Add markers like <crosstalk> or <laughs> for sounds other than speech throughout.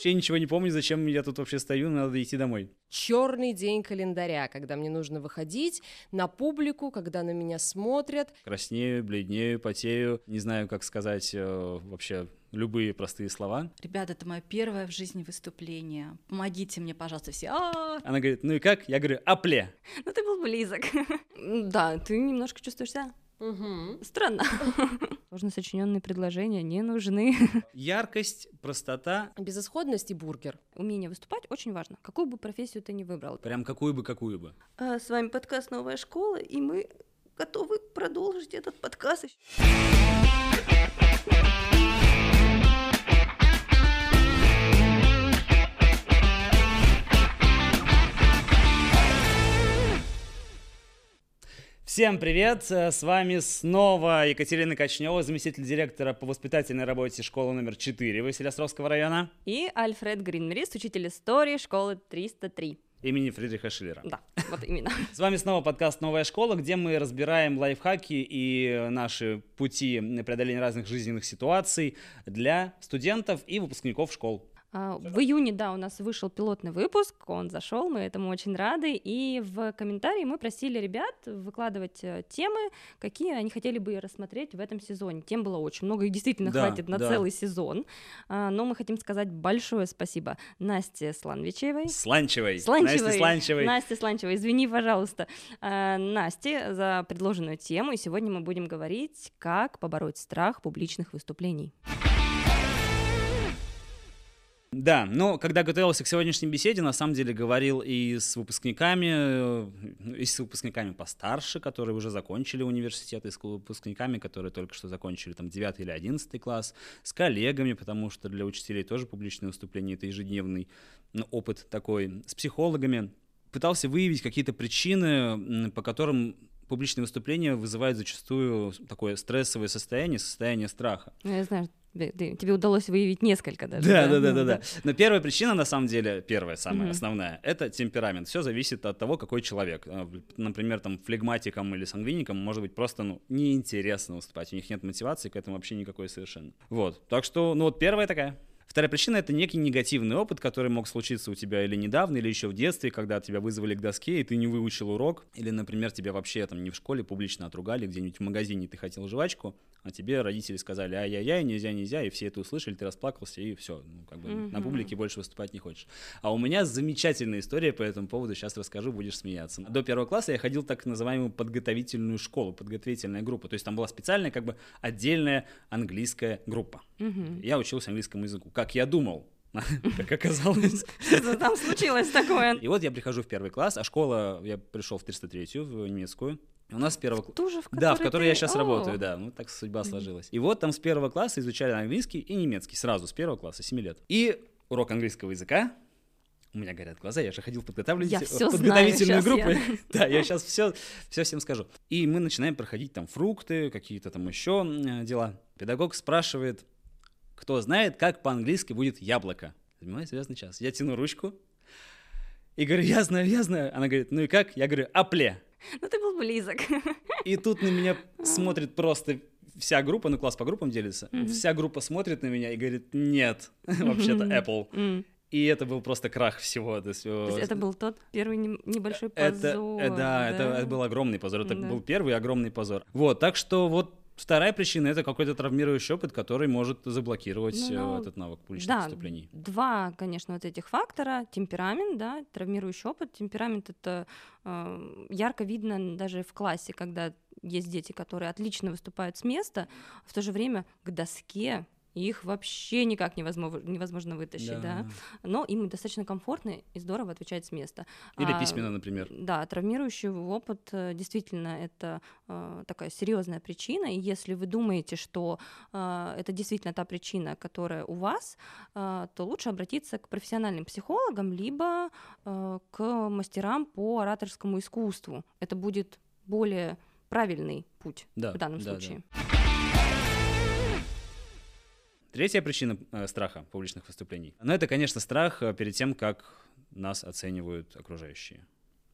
Вообще ничего не помню, зачем я тут вообще стою, надо идти домой. Черный день календаря, когда мне нужно выходить на публику, когда на меня смотрят. Краснею, бледнею, потею, не знаю, как сказать э, вообще любые простые слова. Ребята, это мое первое в жизни выступление. Помогите мне, пожалуйста, все. А-а-а. Она говорит, ну и как? Я говорю, апле. Ну ты был близок. <laughs> Да, ты немножко чувствуешь себя Угу. Странно. <laughs> Сложно сочиненные предложения не нужны. Яркость, простота. Безысходность и бургер. Умение выступать очень важно. Какую бы профессию ты ни выбрал. Прям какую бы, какую бы. А, с вами подкаст «Новая школа», и мы готовы продолжить этот подкаст. Всем привет! С вами снова Екатерина Кочнева, заместитель директора по воспитательной работе школы номер 4 Василиостровского района. И Альфред Гринмерис, учитель истории школы 303 имени Фридриха Шиллера. Да, вот именно. <laughs> С вами снова подкаст «Новая школа», где мы разбираем лайфхаки и наши пути преодоления разных жизненных ситуаций для студентов и выпускников школ. А, в июне, да, у нас вышел пилотный выпуск, он зашел, мы этому очень рады, и в комментарии мы просили ребят выкладывать э, темы, какие они хотели бы рассмотреть в этом сезоне. Тем было очень много, их действительно да, хватит на да. целый сезон, а, но мы хотим сказать большое спасибо Насте Сланвичевой. Сланчевой. Сланчевой. Насте Сланчевой. Насте Сланчевой, извини, пожалуйста, а, Насте за предложенную тему, и сегодня мы будем говорить, как побороть страх публичных выступлений. Да, но когда готовился к сегодняшней беседе, на самом деле говорил и с выпускниками, э, и с выпускниками постарше, которые уже закончили университет, и с выпускниками, которые только что закончили там 9 или 11 класс, с коллегами, потому что для учителей тоже публичное выступление — это ежедневный ну, опыт такой, с психологами. Пытался выявить какие-то причины, по которым публичные выступления вызывают зачастую такое стрессовое состояние, состояние страха. Ну, я знаю, тебе, тебе удалось выявить несколько даже. Да, да, да, да, да. да. Но первая причина, на самом деле, первая, самая mm-hmm. основная, это темперамент. Все зависит от того, какой человек. А, например, там флегматиком или сангвиником может быть просто ну, неинтересно выступать. У них нет мотивации к этому вообще никакой совершенно. Вот. Так что, ну вот первая такая. Вторая причина — это некий негативный опыт, который мог случиться у тебя или недавно, или еще в детстве, когда тебя вызвали к доске, и ты не выучил урок, или, например, тебя вообще там не в школе публично отругали, где-нибудь в магазине ты хотел жвачку, а тебе родители сказали ай-яй-яй, нельзя, нельзя, и все это услышали, ты расплакался, и все, ну, как бы mm-hmm. на публике больше выступать не хочешь. А у меня замечательная история по этому поводу, сейчас расскажу, будешь смеяться. До первого класса я ходил так называемую подготовительную школу, подготовительная группа, то есть там была специальная как бы отдельная английская группа. Mm-hmm. Я учился английскому языку как я думал, <laughs> как оказалось. <laughs> Что там случилось такое? И вот я прихожу в первый класс, а школа, я пришел в 303-ю, в немецкую. У нас с первого класса... Да, в которой я сейчас работаю, да. Ну, так судьба сложилась. И вот там с первого класса изучали английский и немецкий сразу, с первого класса, 7 лет. И урок английского языка, у меня горят глаза, я же ходил в, подготовительную, в подготовительную группу. Я... <laughs> да, я сейчас все, все всем скажу. И мы начинаем проходить там фрукты, какие-то там еще дела. Педагог спрашивает, кто знает, как по-английски будет яблоко? Занимаю звездный час. Я тяну ручку и говорю, я знаю, я знаю. Она говорит, ну и как? Я говорю, апле. Ну ты был близок. И тут на меня смотрит просто вся группа, ну класс по группам делится, mm-hmm. вся группа смотрит на меня и говорит, нет, <laughs> вообще-то Apple. Mm-hmm. И это был просто крах всего. То есть, то есть это был тот первый небольшой позор. Это, да, да? Это, это был огромный позор. Это да. был первый огромный позор. Вот, так что вот Вторая причина это какой-то травмирующий опыт, который может заблокировать ну, э, этот навык публичных да, выступлений. Два, конечно, вот этих фактора: темперамент, да, травмирующий опыт. Темперамент это э, ярко видно даже в классе, когда есть дети, которые отлично выступают с места, в то же время к доске их вообще никак невозможно, невозможно вытащить, да. да. Но им достаточно комфортно и здорово отвечать с места. Или а, письменно, например. Да, травмирующий опыт э, действительно это э, такая серьезная причина. И если вы думаете, что э, это действительно та причина, которая у вас, э, то лучше обратиться к профессиональным психологам, либо э, к мастерам по ораторскому искусству. Это будет более правильный путь да, в данном да, случае. Да. Третья причина э, страха публичных выступлений. Ну, это, конечно, страх э, перед тем, как нас оценивают окружающие.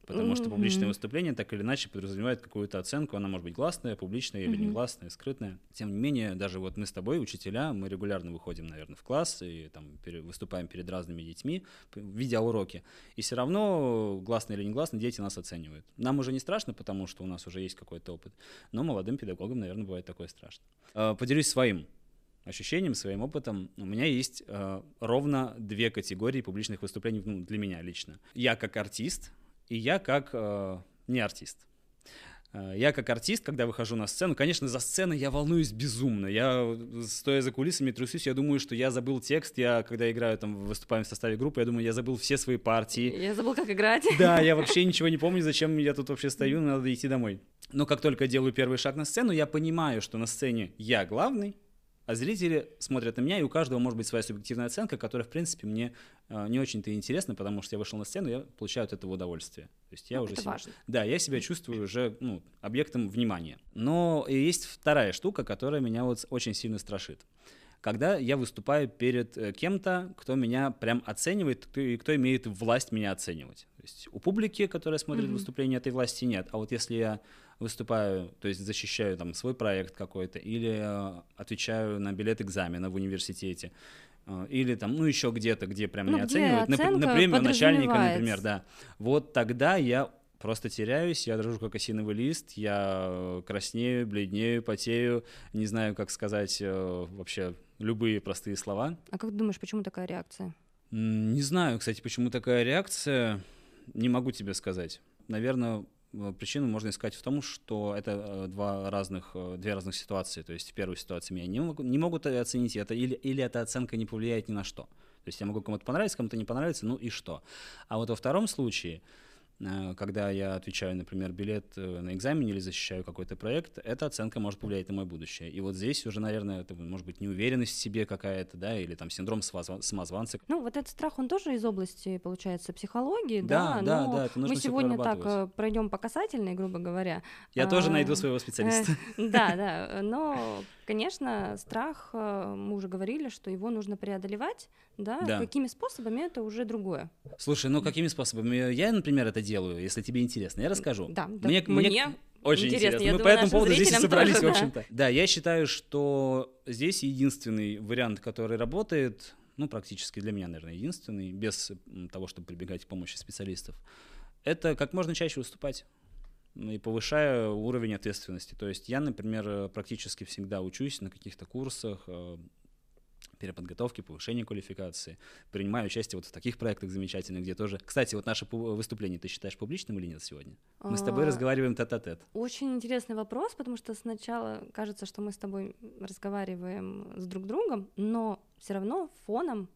Потому что публичное выступление так или иначе подразумевает какую-то оценку, она может быть гласная, публичная или негласная, скрытная. Тем не менее, даже вот мы с тобой, учителя, мы регулярно выходим, наверное, в класс и там выступаем перед разными детьми, видеоуроки, и все равно, гласно или негласно, дети нас оценивают. Нам уже не страшно, потому что у нас уже есть какой-то опыт, но молодым педагогам, наверное, бывает такое страшно. А, поделюсь своим ощущением, своим опытом, у меня есть э, ровно две категории публичных выступлений ну, для меня лично. Я как артист, и я как э, не артист. Э, я как артист, когда выхожу на сцену, конечно, за сценой я волнуюсь безумно. Я, стоя за кулисами, трясусь, я думаю, что я забыл текст. Я, когда играю, там, выступаем в составе группы, я думаю, я забыл все свои партии. Я забыл, как играть. <laughs> Да, я вообще <laughs> ничего не помню, зачем я тут вообще стою, надо идти домой. Но как только делаю первый шаг на сцену, я понимаю, что на сцене я главный, а зрители смотрят на меня, и у каждого может быть своя субъективная оценка, которая, в принципе, мне э, не очень-то интересна, потому что я вышел на сцену, я получаю от этого удовольствие. То есть я ну, уже это себя, важно. Да, я себя чувствую уже ну, объектом внимания. Но есть вторая штука, которая меня вот очень сильно страшит. Когда я выступаю перед э, кем-то, кто меня прям оценивает, и кто имеет власть меня оценивать. То есть у публики, которая смотрит mm-hmm. выступление, этой власти нет. А вот если я выступаю, то есть защищаю там свой проект какой-то, или э, отвечаю на билет экзамена в университете, э, или там, ну, еще где-то, где прям ну, меня оценивают, на, на премию начальника, например, да. Вот тогда я просто теряюсь, я дрожу как осиновый лист, я краснею, бледнею, потею, не знаю, как сказать э, вообще любые простые слова. А как ты думаешь, почему такая реакция? Не знаю, кстати, почему такая реакция, не могу тебе сказать. Наверное, Э, причину можно искать в том, что это э, два разных, э, две разных ситуации. То есть в первой ситуации меня не, могут, не могут оценить, это, или, или эта оценка не повлияет ни на что. То есть я могу кому-то понравиться, кому-то не понравиться, ну и что. А вот во втором случае Э, когда я отвечаю, например, билет э, на экзамене или защищаю какой-то проект, эта оценка может повлиять на мое будущее. И вот здесь уже, наверное, это может быть неуверенность в себе какая-то, да, или там синдром самозванца. Ну, вот этот страх, он тоже из области, получается, психологии, да, да, да, да это нужно мы сегодня так э, пройдем по касательной, грубо говоря. Я а, тоже найду своего специалиста. Да, да, но Конечно, страх, э, мы уже говорили, что его нужно преодолевать, да? да. Какими способами это уже другое. Слушай, ну какими способами? Я, например, это делаю, если тебе интересно, я расскажу. Да, мне, да. мне, мне очень интересно. интересно. Мы по этому поводу здесь и собрались, тоже, в общем-то. Да. да, я считаю, что здесь единственный вариант, который работает, ну, практически для меня, наверное, единственный, без того, чтобы прибегать к помощи специалистов, это как можно чаще выступать и повышая уровень ответственности. То есть я, например, практически всегда учусь на каких-то курсах, э, переподготовки, повышения квалификации. Принимаю участие вот в таких проектах замечательных, где тоже... Кстати, вот наше выступление ты считаешь публичным или нет сегодня? Мы с тобой а, разговариваем тет-а-тет. Очень интересный вопрос, потому что сначала кажется, что мы с тобой разговариваем с друг другом, но все равно фоном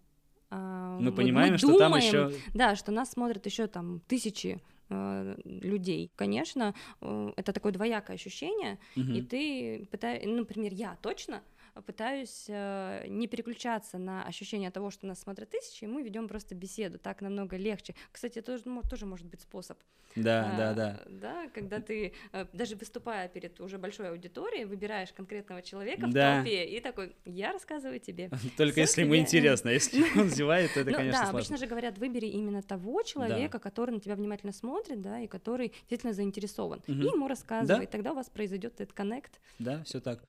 а, мы, понимаем, мы что думаем, там еще... Да, что нас смотрят еще там тысячи Э, людей. Конечно, э, это такое двоякое ощущение, угу. и ты пытаешься, ну, например, я точно пытаюсь э, не переключаться на ощущение того, что нас смотрят тысячи, и мы ведем просто беседу, так намного легче. Кстати, это тоже, тоже может быть способ. Да, а, да, да. Да, когда ты, э, даже выступая перед уже большой аудиторией, выбираешь конкретного человека да. в толпе и такой, я рассказываю тебе. <laughs> Только если ему интересно, <laughs> если он зевает, то это, ну конечно, Да, обычно же говорят, выбери именно того человека, который на тебя внимательно смотрит, да, и который действительно заинтересован, и ему рассказывай, тогда у вас произойдет этот коннект. Да, все так.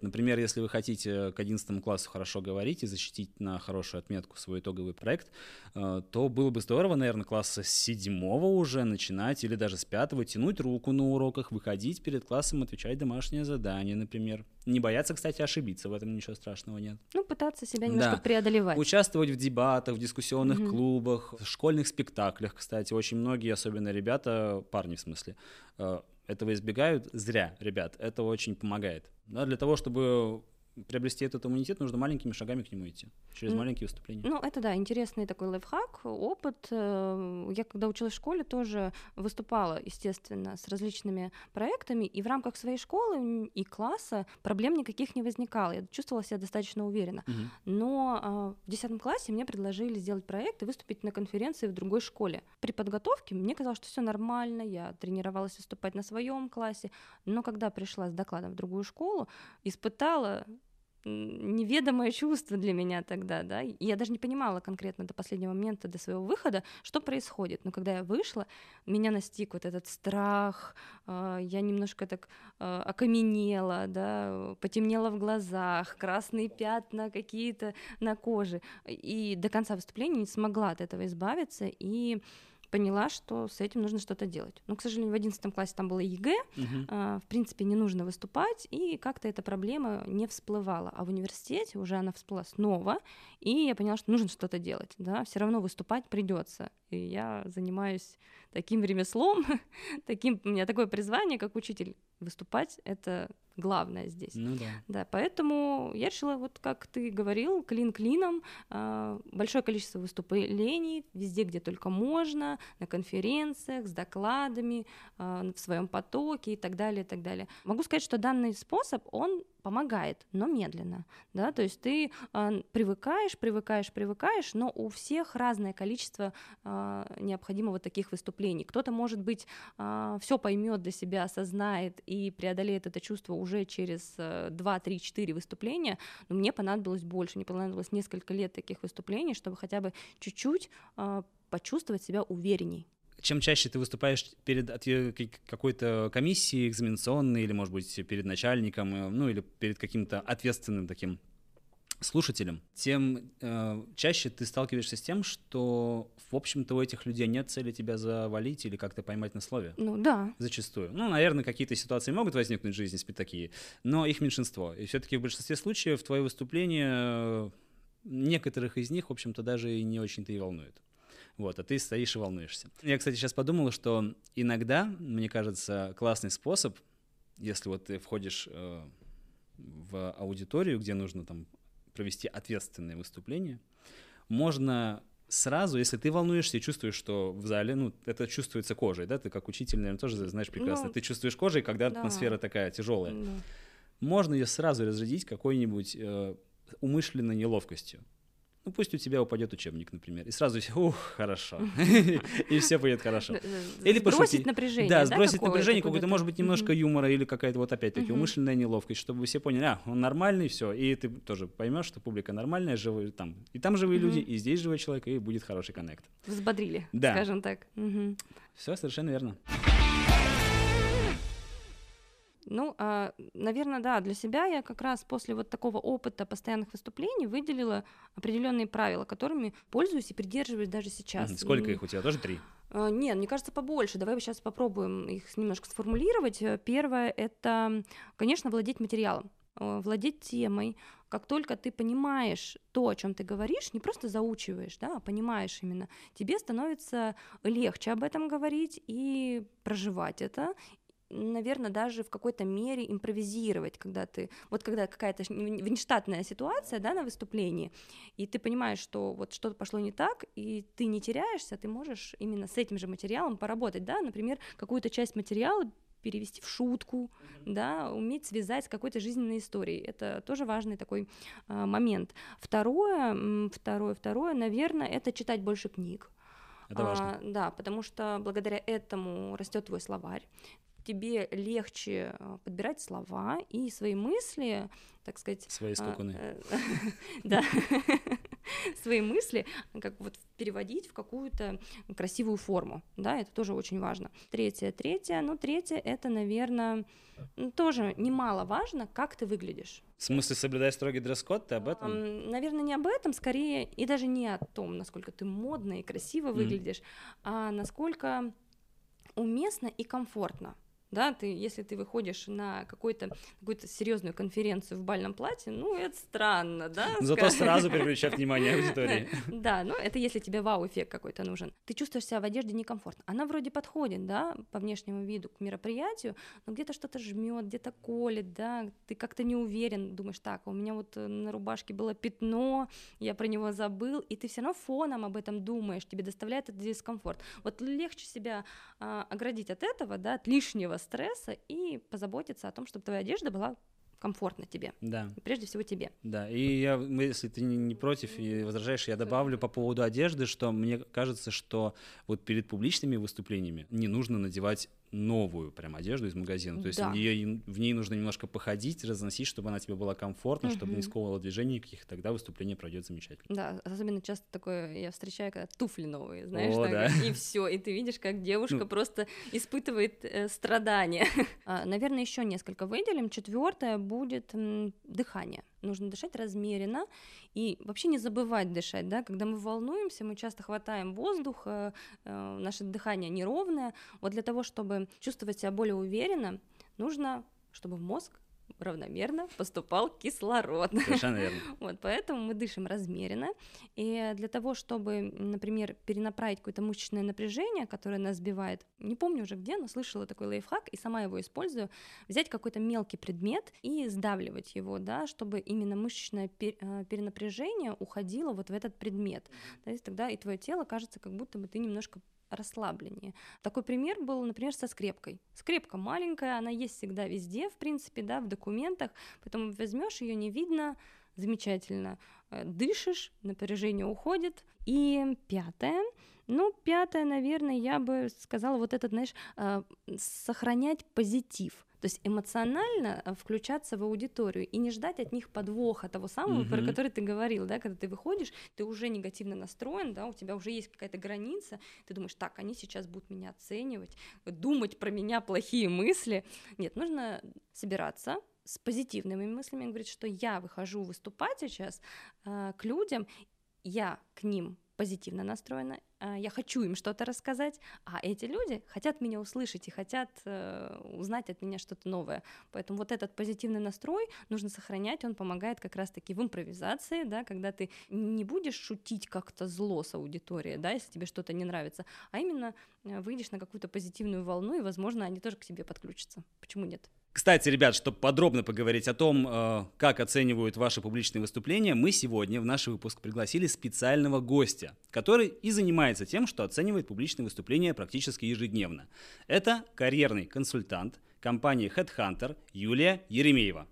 Например, если вы хотите к 11 классу хорошо говорить и защитить на хорошую отметку свой итоговый проект, э, то было бы здорово, наверное, класса с седьмого уже начинать или даже с пятого тянуть руку на уроках, выходить перед классом, отвечать домашнее задание, например. Не бояться, кстати, ошибиться, в этом ничего страшного нет. Ну, пытаться себя немножко да. преодолевать. Участвовать в дебатах, в дискуссионных mm-hmm. клубах, в школьных спектаклях, кстати. Очень многие, особенно ребята, парни в смысле, э, этого избегают. Зря, ребят, это очень помогает. Да, для того, чтобы приобрести этот иммунитет, нужно маленькими шагами к нему идти, через маленькие выступления. Ну, это да, интересный такой лайфхак, опыт. Э, я когда училась в школе, тоже выступала, естественно, с различными проектами, и в рамках своей школы и класса проблем никаких не возникало. Я чувствовала себя достаточно уверенно. Угу. Но э, в 10 классе мне предложили сделать проект и выступить на конференции в другой школе. При подготовке мне казалось, что все нормально, я тренировалась выступать на своем классе, но когда пришла с докладом в другую школу, испытала неведомое чувство для меня тогда, да. Я даже не понимала конкретно до последнего момента, до своего выхода, что происходит. Но когда я вышла, меня настиг вот этот страх, э, я немножко так э, окаменела, да, потемнела в глазах, красные пятна какие-то на коже. И до конца выступления не смогла от этого избавиться. И поняла, что с этим нужно что-то делать. Но, к сожалению, в 11 классе там было ЕГЭ, угу. а, в принципе, не нужно выступать, и как-то эта проблема не всплывала. А в университете уже она всплыла снова, и я поняла, что нужно что-то делать, да, все равно выступать придется. И я занимаюсь таким ремеслом, <laughs> таким, у меня такое призвание, как учитель. Выступать — это главное здесь. Ну да. Да, поэтому я решила, вот как ты говорил, клин клином, э, большое количество выступлений везде, где только можно, на конференциях, с докладами, э, в своем потоке и так далее, и так далее. Могу сказать, что данный способ, он помогает, но медленно, да, то есть ты э, привыкаешь, привыкаешь, привыкаешь, но у всех разное количество э, необходимого таких выступлений. Кто-то, может быть, э, все поймет для себя, осознает и преодолеет это чувство уже через э, 2, 3, 4 выступления, но мне понадобилось больше, мне понадобилось несколько лет таких выступлений, чтобы хотя бы чуть-чуть э, почувствовать себя уверенней чем чаще ты выступаешь перед какой-то комиссией экзаменационной или, может быть, перед начальником, э, ну или перед каким-то ответственным таким слушателем, тем э, чаще ты сталкиваешься с тем, что, в общем-то, у этих людей нет цели тебя завалить или как-то поймать на слове. Ну да. Зачастую. Ну, наверное, какие-то ситуации могут возникнуть в жизни такие, но их меньшинство. И все-таки в большинстве случаев твое выступление, э, некоторых из них, в общем-то, даже и не очень-то и волнует. Вот, а ты стоишь и волнуешься. Я, кстати, сейчас подумал, что иногда, мне кажется, классный способ, если вот ты входишь э, в аудиторию, где нужно там провести ответственное выступление, можно сразу, если ты волнуешься и чувствуешь, что в зале, ну, это чувствуется кожей, да, ты как учитель, наверное, тоже знаешь прекрасно, ну, ты чувствуешь кожей, когда да. атмосфера такая тяжелая. Да. Можно ее сразу разрядить какой-нибудь э, умышленной неловкостью. Ну, пусть у тебя упадет учебник, например, и сразу все, ух, хорошо, <laughs> и все будет хорошо. Или сбросить напряжение, Да, сбросить напряжение, какое-то, может быть, немножко юмора или какая-то вот опять-таки умышленная неловкость, чтобы все поняли, а, он нормальный, все, и ты тоже поймешь, что публика нормальная, живые там, и там живые люди, и здесь живой человек, и будет хороший коннект. Взбодрили, скажем так. Все совершенно верно. Ну, а, наверное, да, для себя я как раз после вот такого опыта постоянных выступлений выделила определенные правила, которыми пользуюсь и придерживаюсь даже сейчас. Сколько их у тебя? Тоже три? А, нет, мне кажется, побольше. Давай сейчас попробуем их немножко сформулировать. Первое — это, конечно, владеть материалом э, владеть темой. Как только ты понимаешь то, о чем ты говоришь, не просто заучиваешь, да, а понимаешь именно, тебе становится легче об этом говорить и проживать это, наверное, даже в какой-то мере импровизировать, когда ты, вот когда какая-то внештатная ситуация, да, на выступлении, и ты понимаешь, что вот что-то пошло не так, и ты не теряешься, ты можешь именно с этим же материалом поработать, да, например, какую-то часть материала перевести в шутку, mm-hmm. да, уметь связать с какой-то жизненной историей. Это тоже важный такой а, момент. Второе, второе, второе, наверное, это читать больше книг. Это важно. А, да, потому что благодаря этому растет твой словарь тебе легче а, подбирать слова и свои мысли, так сказать... Свои а, скакуны. Э, <laughs> да, <laughs> свои мысли как вот переводить в какую-то красивую форму, да, это тоже очень важно. Третье, третье, ну, третье, это, наверное, тоже немаловажно, как ты выглядишь. В смысле, соблюдай строгий дресс-код, ты об этом? Наверное, не об этом, скорее, и даже не о том, насколько ты модно и красиво выглядишь, а насколько уместно и комфортно да, ты, если ты выходишь на какую-то какую-то серьезную конференцию в бальном платье, ну, это странно, да? Зато сразу переключать <laughs> внимание аудитории. <laughs> Да, ну, это если тебе вау-эффект какой-то нужен. Ты чувствуешь себя в одежде некомфортно. Она вроде подходит, да, по внешнему виду к мероприятию, но где-то что-то жмет, где-то колет, да, ты как-то не уверен, думаешь, так, у меня вот на рубашке было пятно, я про него забыл, и ты все равно фоном об этом думаешь, тебе доставляет это дискомфорт. Вот легче себя а, оградить от этого, да, от лишнего стресса и позаботиться о том, чтобы твоя одежда была комфортно тебе. Да. И прежде всего тебе. Да. И я, если ты не против и возражаешь, я добавлю по поводу одежды, что мне кажется, что вот перед публичными выступлениями не нужно надевать новую прям одежду из магазина. То есть да. в, нее, в ней нужно немножко походить, разносить, чтобы она тебе была комфортна, угу. чтобы не сковывала движений никаких, тогда выступление пройдет замечательно. Да, особенно часто такое я встречаю, когда туфли новые, знаешь, О, так, да. и все, и ты видишь, как девушка ну. просто испытывает э, страдания. <laughs> а, наверное, еще несколько выделим. Четвертое будет дыхание нужно дышать размеренно и вообще не забывать дышать, да, когда мы волнуемся, мы часто хватаем воздух, э, э, наше дыхание неровное, вот для того, чтобы чувствовать себя более уверенно, нужно, чтобы мозг равномерно поступал кислород. Совершенно верно. <laughs> Вот, поэтому мы дышим размеренно. И для того, чтобы, например, перенаправить какое-то мышечное напряжение, которое нас сбивает, не помню уже где, но слышала такой лайфхак и сама его использую, взять какой-то мелкий предмет и сдавливать его, да, чтобы именно мышечное э, перенапряжение уходило вот в этот предмет. То есть тогда и твое тело кажется, как будто бы ты немножко расслабленнее. Такой пример был, например, со скрепкой. Скрепка маленькая, она есть всегда везде, в принципе, да, в документах, поэтому возьмешь ее не видно, замечательно. Э, дышишь, напряжение уходит. И пятое, ну, пятое, наверное, я бы сказала вот этот, знаешь, э, сохранять позитив. То есть эмоционально э, включаться в аудиторию и не ждать от них подвоха того самого, mm-hmm. про который ты говорил, да, когда ты выходишь, ты уже негативно настроен, да, у тебя уже есть какая-то граница, ты думаешь, так, они сейчас будут меня оценивать, думать про меня плохие мысли. Нет, нужно собираться, с позитивными мыслями, говорит, что я выхожу выступать сейчас э, к людям, я к ним позитивно настроена, а, я хочу им что-то рассказать, а эти люди хотят меня услышать и хотят э, узнать от меня что-то новое. Поэтому вот этот позитивный настрой нужно сохранять, он помогает как раз-таки в импровизации, да, когда ты не будешь шутить как-то зло с аудиторией, да, если тебе что-то не нравится, а именно э, выйдешь на какую-то позитивную волну, и, возможно, они тоже к тебе подключатся. Почему нет? Кстати, ребят, чтобы подробно поговорить о том, э, как оценивают ваши публичные выступления, мы сегодня в наш выпуск пригласили специального гостя, который и занимается тем, что оценивает публичные выступления практически ежедневно. Это карьерный консультант компании Headhunter Юлия Еремеева.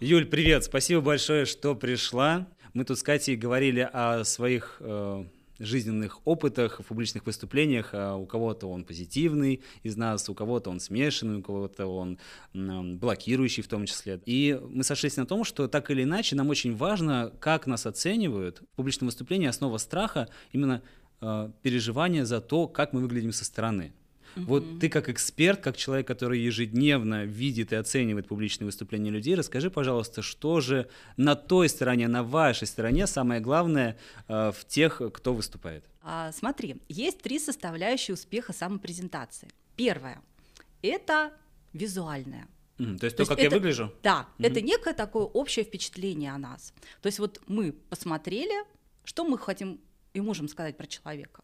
Юль, привет, спасибо большое, что пришла. Мы тут с Катей говорили о своих э, жизненных опытах, в публичных выступлениях. А у кого-то он позитивный из нас, у кого-то он смешанный, у кого-то он блокирующий в том числе. И мы сошлись на том, что так или иначе нам очень важно, как нас оценивают. В публичном выступлении основа страха именно э, переживание за то, как мы выглядим со стороны. Угу. Вот ты как эксперт, как человек, который ежедневно видит и оценивает публичные выступления людей, расскажи, пожалуйста, что же на той стороне, на вашей стороне самое главное э, в тех, кто выступает? А, смотри, есть три составляющие успеха самопрезентации. Первое – это визуальная. Mm, то есть то, то как это, я выгляжу? Да, mm-hmm. это некое такое общее впечатление о нас. То есть вот мы посмотрели, что мы хотим и можем сказать про человека,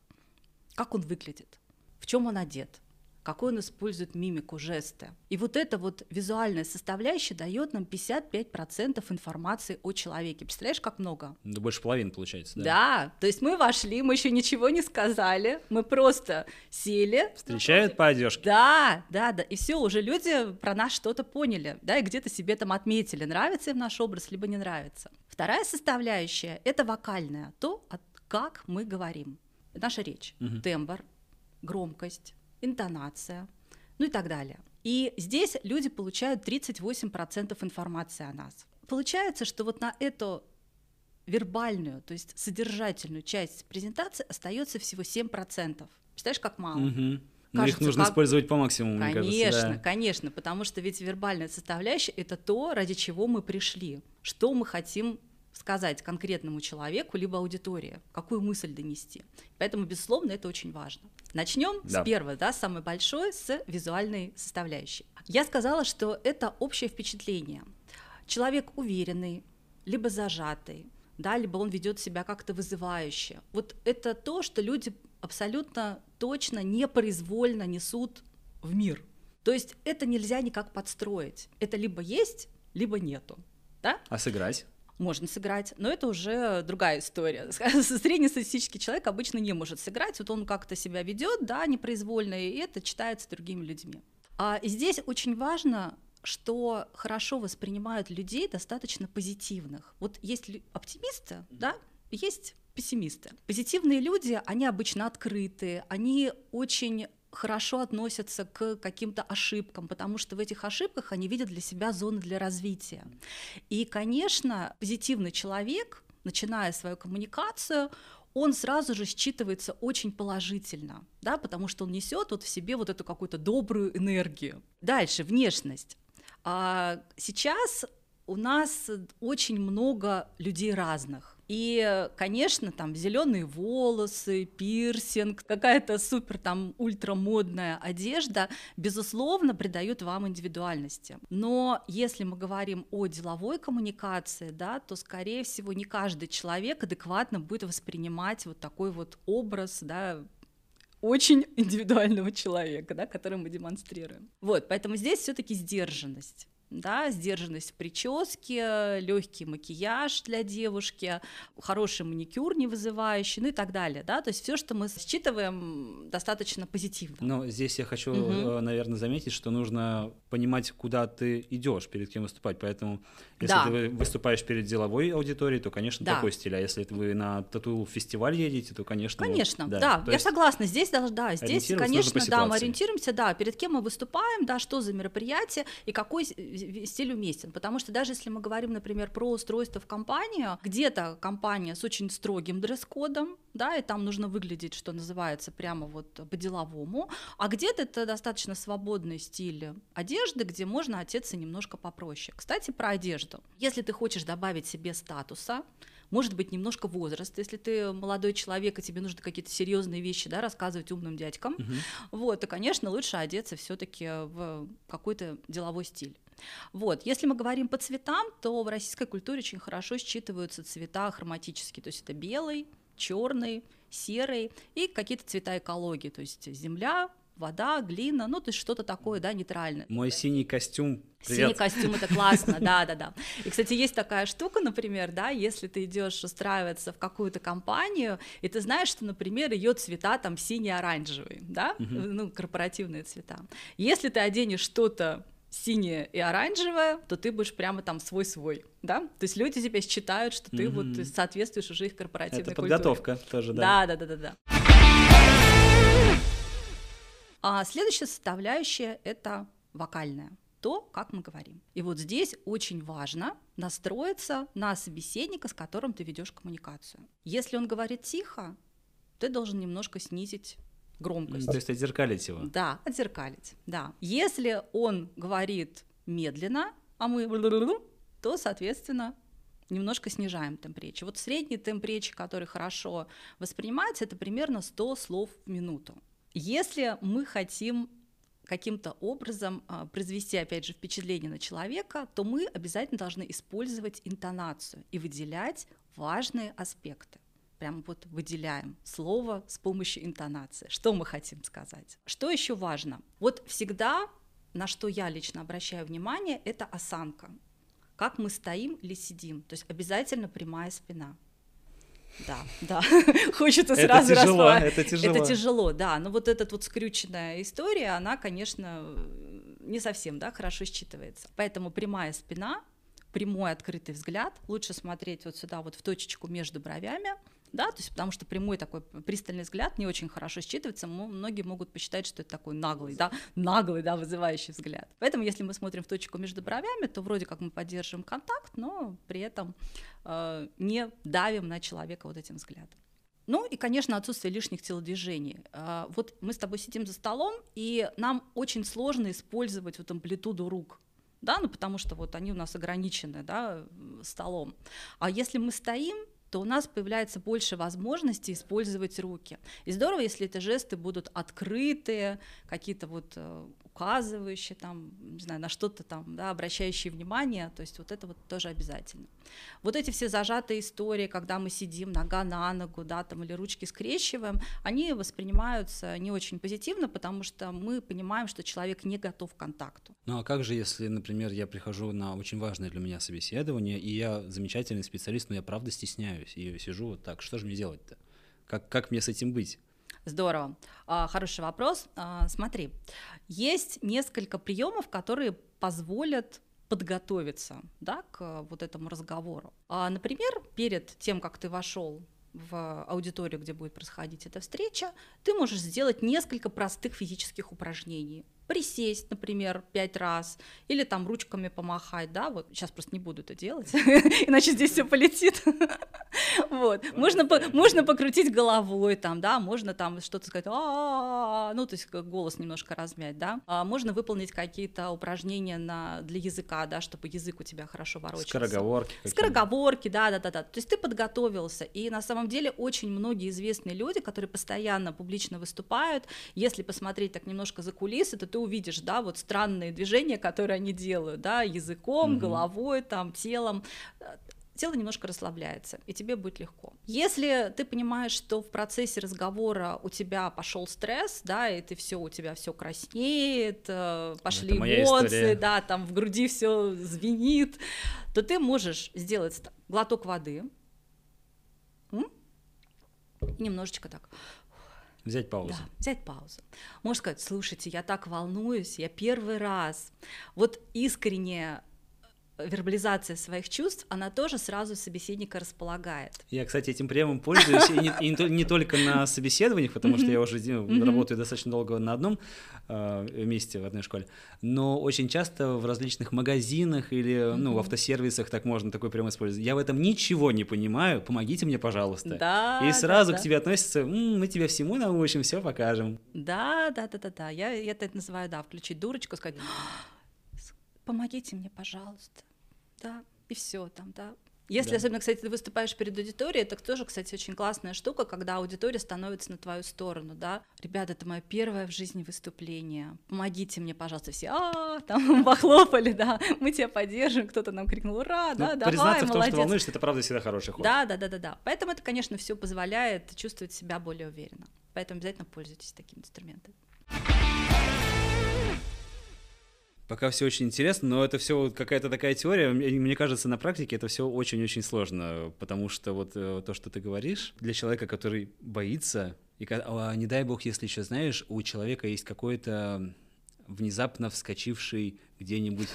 как он выглядит, в чем он одет, какой он использует мимику, жесты. И вот эта вот визуальная составляющая дает нам 55% информации о человеке. Представляешь, как много? Да больше половины получается, да? Да, то есть мы вошли, мы еще ничего не сказали, мы просто сели. Встречают по одежке. Да, да, да, и все, уже люди про нас что-то поняли, да, и где-то себе там отметили, нравится им наш образ, либо не нравится. Вторая составляющая — это вокальная, то, как мы говорим. Наша речь, угу. тембр, громкость, интонация, ну и так далее. И здесь люди получают 38% информации о нас. Получается, что вот на эту вербальную, то есть содержательную часть презентации остается всего 7%. Представляешь, как мало? Угу. Но их нужно как... использовать по максимуму, конечно, мне кажется. Конечно, да. конечно, потому что ведь вербальная составляющая — это то, ради чего мы пришли, что мы хотим сказать конкретному человеку, либо аудитории, какую мысль донести. Поэтому, безусловно, это очень важно. Начнем да. с первого, да, самый большой, с визуальной составляющей. Я сказала, что это общее впечатление. Человек уверенный, либо зажатый, да, либо он ведет себя как-то вызывающе. Вот это то, что люди абсолютно точно непроизвольно несут в мир. То есть это нельзя никак подстроить. Это либо есть, либо нету. Да? А сыграть? Можно сыграть, но это уже другая история. <laughs> Среднестатистический человек обычно не может сыграть, вот он как-то себя ведет, да, непроизвольно, и это читается другими людьми. А здесь очень важно, что хорошо воспринимают людей достаточно позитивных. Вот есть оптимисты, да, есть пессимисты. Позитивные люди, они обычно открытые, они очень хорошо относятся к каким-то ошибкам, потому что в этих ошибках они видят для себя зоны для развития. И, конечно, позитивный человек, начиная свою коммуникацию, он сразу же считывается очень положительно, да, потому что он несет вот в себе вот эту какую-то добрую энергию. Дальше внешность. А сейчас у нас очень много людей разных. И, конечно, там зеленые волосы, пирсинг, какая-то супер там ультрамодная одежда, безусловно, придает вам индивидуальности. Но если мы говорим о деловой коммуникации, да, то, скорее всего, не каждый человек адекватно будет воспринимать вот такой вот образ, да, очень индивидуального человека, да, который мы демонстрируем. Вот, поэтому здесь все-таки сдержанность да, сдержанность в прическе, легкий макияж для девушки, хороший маникюр не вызывающий, ну и так далее, да, то есть все, что мы считываем достаточно позитивно. Но здесь я хочу, угу. наверное, заметить, что нужно понимать, куда ты идешь, перед кем выступать, поэтому если да. ты выступаешь перед деловой аудиторией, то, конечно, да. такой стиль, а если вы на тату-фестиваль едете, то, конечно... Конечно, да, да я есть... согласна, здесь, да, здесь, конечно, да, мы ориентируемся, да, перед кем мы выступаем, да, что за мероприятие и какой стиль уместен, потому что даже если мы говорим, например, про устройство в компанию, где-то компания с очень строгим дресс-кодом, да, и там нужно выглядеть, что называется, прямо вот по-деловому, а где-то это достаточно свободный стиль одежды, где можно одеться немножко попроще. Кстати, про одежду. Если ты хочешь добавить себе статуса, может быть, немножко возраст, если ты молодой человек, и тебе нужно какие-то серьезные вещи да, рассказывать умным дядькам, uh вот, то, конечно, лучше одеться все-таки в какой-то деловой стиль. Вот. Если мы говорим по цветам, то в российской культуре очень хорошо считываются цвета хроматические, то есть это белый, черный, серый и какие-то цвета экологии, то есть земля, вода, глина, ну, то есть что-то такое, да, нейтральное. Мой синий костюм. Привет. Синий костюм это классно, <laughs> да, да, да. И, кстати, есть такая штука, например, да, если ты идешь устраиваться в какую-то компанию, и ты знаешь, что, например, ее цвета там синий-оранжевый, да, ну, корпоративные цвета. Если ты оденешь что-то синее и оранжевое, то ты будешь прямо там свой-свой, да? То есть люди тебя считают, что ты mm-hmm. вот соответствуешь уже их корпоративной Это культуре. подготовка тоже, да? Да, да, да, да, да. А следующая составляющая — это вокальная то, как мы говорим. И вот здесь очень важно настроиться на собеседника, с которым ты ведешь коммуникацию. Если он говорит тихо, ты должен немножко снизить громкость. То есть отзеркалить его. Да, отзеркалить, да. Если он говорит медленно, а мы то, соответственно, немножко снижаем темп речи. Вот средний темп речи, который хорошо воспринимается, это примерно 100 слов в минуту. Если мы хотим каким-то образом а, произвести, опять же, впечатление на человека, то мы обязательно должны использовать интонацию и выделять важные аспекты прям вот выделяем слово с помощью интонации. Что мы хотим сказать? Что еще важно? Вот всегда, на что я лично обращаю внимание, это осанка. Как мы стоим или сидим. То есть обязательно прямая спина. Да, <laughs> да, хочется сразу это тяжело, это тяжело. Это тяжело, да. Но вот эта вот скрюченная история, она, конечно, не совсем, да, хорошо считывается. Поэтому прямая спина, прямой открытый взгляд, лучше смотреть вот сюда вот в точечку между бровями, да, то есть потому что прямой такой пристальный взгляд не очень хорошо считывается, многие могут посчитать, что это такой наглый, да, наглый, да, вызывающий взгляд. Поэтому если мы смотрим в точку между бровями, то вроде как мы поддерживаем контакт, но при этом э, не давим на человека вот этим взглядом. Ну и, конечно, отсутствие лишних телодвижений. Э, вот мы с тобой сидим за столом, и нам очень сложно использовать вот амплитуду рук, да, ну потому что вот они у нас ограничены, да, столом. А если мы стоим, то у нас появляется больше возможностей использовать руки. И здорово, если эти жесты будут открытые, какие-то вот э, указывающие там, не знаю, на что-то там, да, обращающие внимание, то есть вот это вот тоже обязательно. Вот эти все зажатые истории, когда мы сидим нога на ногу, да, там, или ручки скрещиваем, они воспринимаются не очень позитивно, потому что мы понимаем, что человек не готов к контакту. Ну а как же, если, например, я прихожу на очень важное для меня собеседование, и я замечательный специалист, но я правда стесняюсь, и сижу вот так, что же мне делать-то? Как, как мне с этим быть? Здорово. А, хороший вопрос. А, смотри, есть несколько приемов, которые позволят подготовиться да, к вот этому разговору. А, например, перед тем, как ты вошел в аудиторию, где будет происходить эта встреча, ты можешь сделать несколько простых физических упражнений присесть, например, пять раз, или там ручками помахать, да, вот сейчас просто не буду это делать, <laughs> иначе здесь все полетит. <laughs> Вот, можно, можно покрутить головой там, да, можно там что-то сказать, ну, то есть голос немножко размять, да, а можно выполнить какие-то упражнения на, для языка, да, чтобы язык у тебя хорошо ворочался. Скороговорки. Скороговорки, да, да, да, да. То есть ты подготовился, и на самом деле очень многие известные люди, которые постоянно публично выступают, если посмотреть так немножко за кулисы, то ты увидишь, да, вот странные движения, которые они делают, да, языком, угу. головой, там, телом. Тело немножко расслабляется, и тебе будет легко. Если ты понимаешь, что в процессе разговора у тебя пошел стресс, да, и ты все, у тебя все краснеет, э, пошли эмоции, да, там в груди все звенит, то ты можешь сделать глоток воды. И немножечко так Взять паузу. Да, взять паузу. Можно сказать, слушайте, я так волнуюсь, я первый раз. Вот искренне вербализация своих чувств, она тоже сразу собеседника располагает. Я, кстати, этим приемом пользуюсь, и, не, и не, не только на собеседованиях, потому что я уже работаю достаточно долго на одном э, месте в одной школе, но очень часто в различных магазинах или ну, в автосервисах так можно такой прием использовать. Я в этом ничего не понимаю, помогите мне, пожалуйста. Да, и сразу да, к тебе относятся, М, мы тебе всему научим, все покажем. Да, да, да, да, да. Я, я это называю, да, включить дурочку, сказать помогите мне, пожалуйста да, и все там, да. Если да. особенно, кстати, ты выступаешь перед аудиторией, это тоже, кстати, очень классная штука, когда аудитория становится на твою сторону, да. Ребята, это мое первое в жизни выступление. Помогите мне, пожалуйста, все, а, там похлопали, да, мы тебя поддержим, кто-то нам крикнул, ура, ну, да, давай, признаться молодец. в том, что волнуешься, это правда всегда хороший ход. Да, да, да, да, да. Поэтому это, конечно, все позволяет чувствовать себя более уверенно. Поэтому обязательно пользуйтесь таким инструментом. Пока все очень интересно, но это все какая-то такая теория. Мне кажется, на практике это все очень-очень сложно, потому что вот э, то, что ты говоришь, для человека, который боится, и не дай бог, если еще знаешь, у человека есть какой-то внезапно вскочивший где-нибудь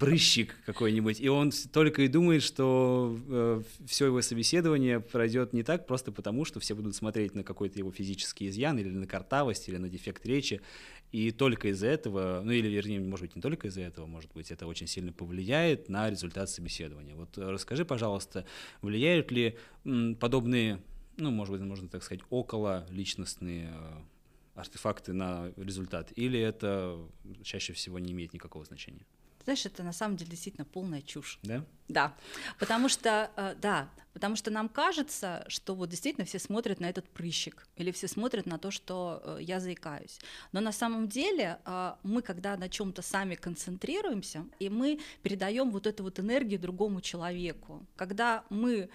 прыщик какой-нибудь, и он только и думает, что э, все его собеседование пройдет не так, просто потому, что все будут смотреть на какой-то его физический изъян, или на картавость, или на дефект речи, и только из-за этого, ну или вернее, может быть, не только из-за этого, может быть, это очень сильно повлияет на результат собеседования. Вот э, расскажи, пожалуйста, влияют ли подобные, ну, может быть, можно так сказать, около личностные э, артефакты на результат, или это чаще всего не имеет никакого значения? Знаешь, это на самом деле действительно полная чушь. Да? Да, потому что, э, да, потому что нам кажется, что вот действительно все смотрят на этот прыщик, или все смотрят на то, что э, я заикаюсь. Но на самом деле э, мы, когда на чем-то сами концентрируемся, и мы передаем вот эту вот энергию другому человеку, когда мы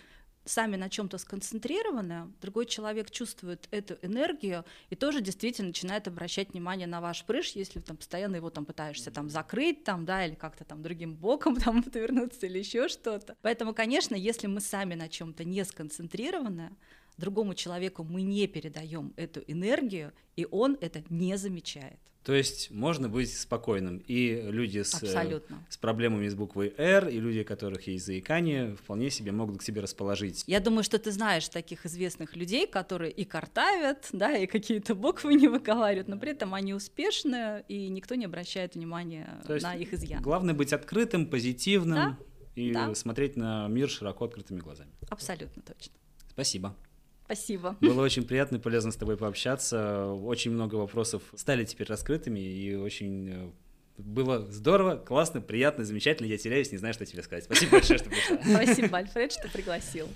сами на чем-то сконцентрированы, другой человек чувствует эту энергию и тоже действительно начинает обращать внимание на ваш прыщ, если там постоянно его там пытаешься там закрыть там, да, или как-то там другим боком <laughs> там повернуться или еще что-то. Поэтому, конечно, если мы сами на чем-то не сконцентрированы, другому человеку мы не передаем эту энергию, и он это не замечает. То есть можно быть спокойным. И люди с, э, с проблемами с буквой «Р», и люди, у которых есть заикание, вполне себе могут к себе расположить. Я думаю, что ты знаешь таких известных людей, которые и картавят, да, и какие-то буквы не выговаривают, но при этом они успешны, и никто не обращает внимания То на их изъян. Главное быть открытым, позитивным да? и да. смотреть на мир широко открытыми глазами. Абсолютно точно. Спасибо. Спасибо. Было очень приятно и полезно с тобой пообщаться. Очень много вопросов стали теперь раскрытыми, и очень э, было здорово, классно, приятно, замечательно. Я теряюсь, не знаю, что тебе сказать. Спасибо большое, что пришла. Спасибо, Альфред, что пригласил.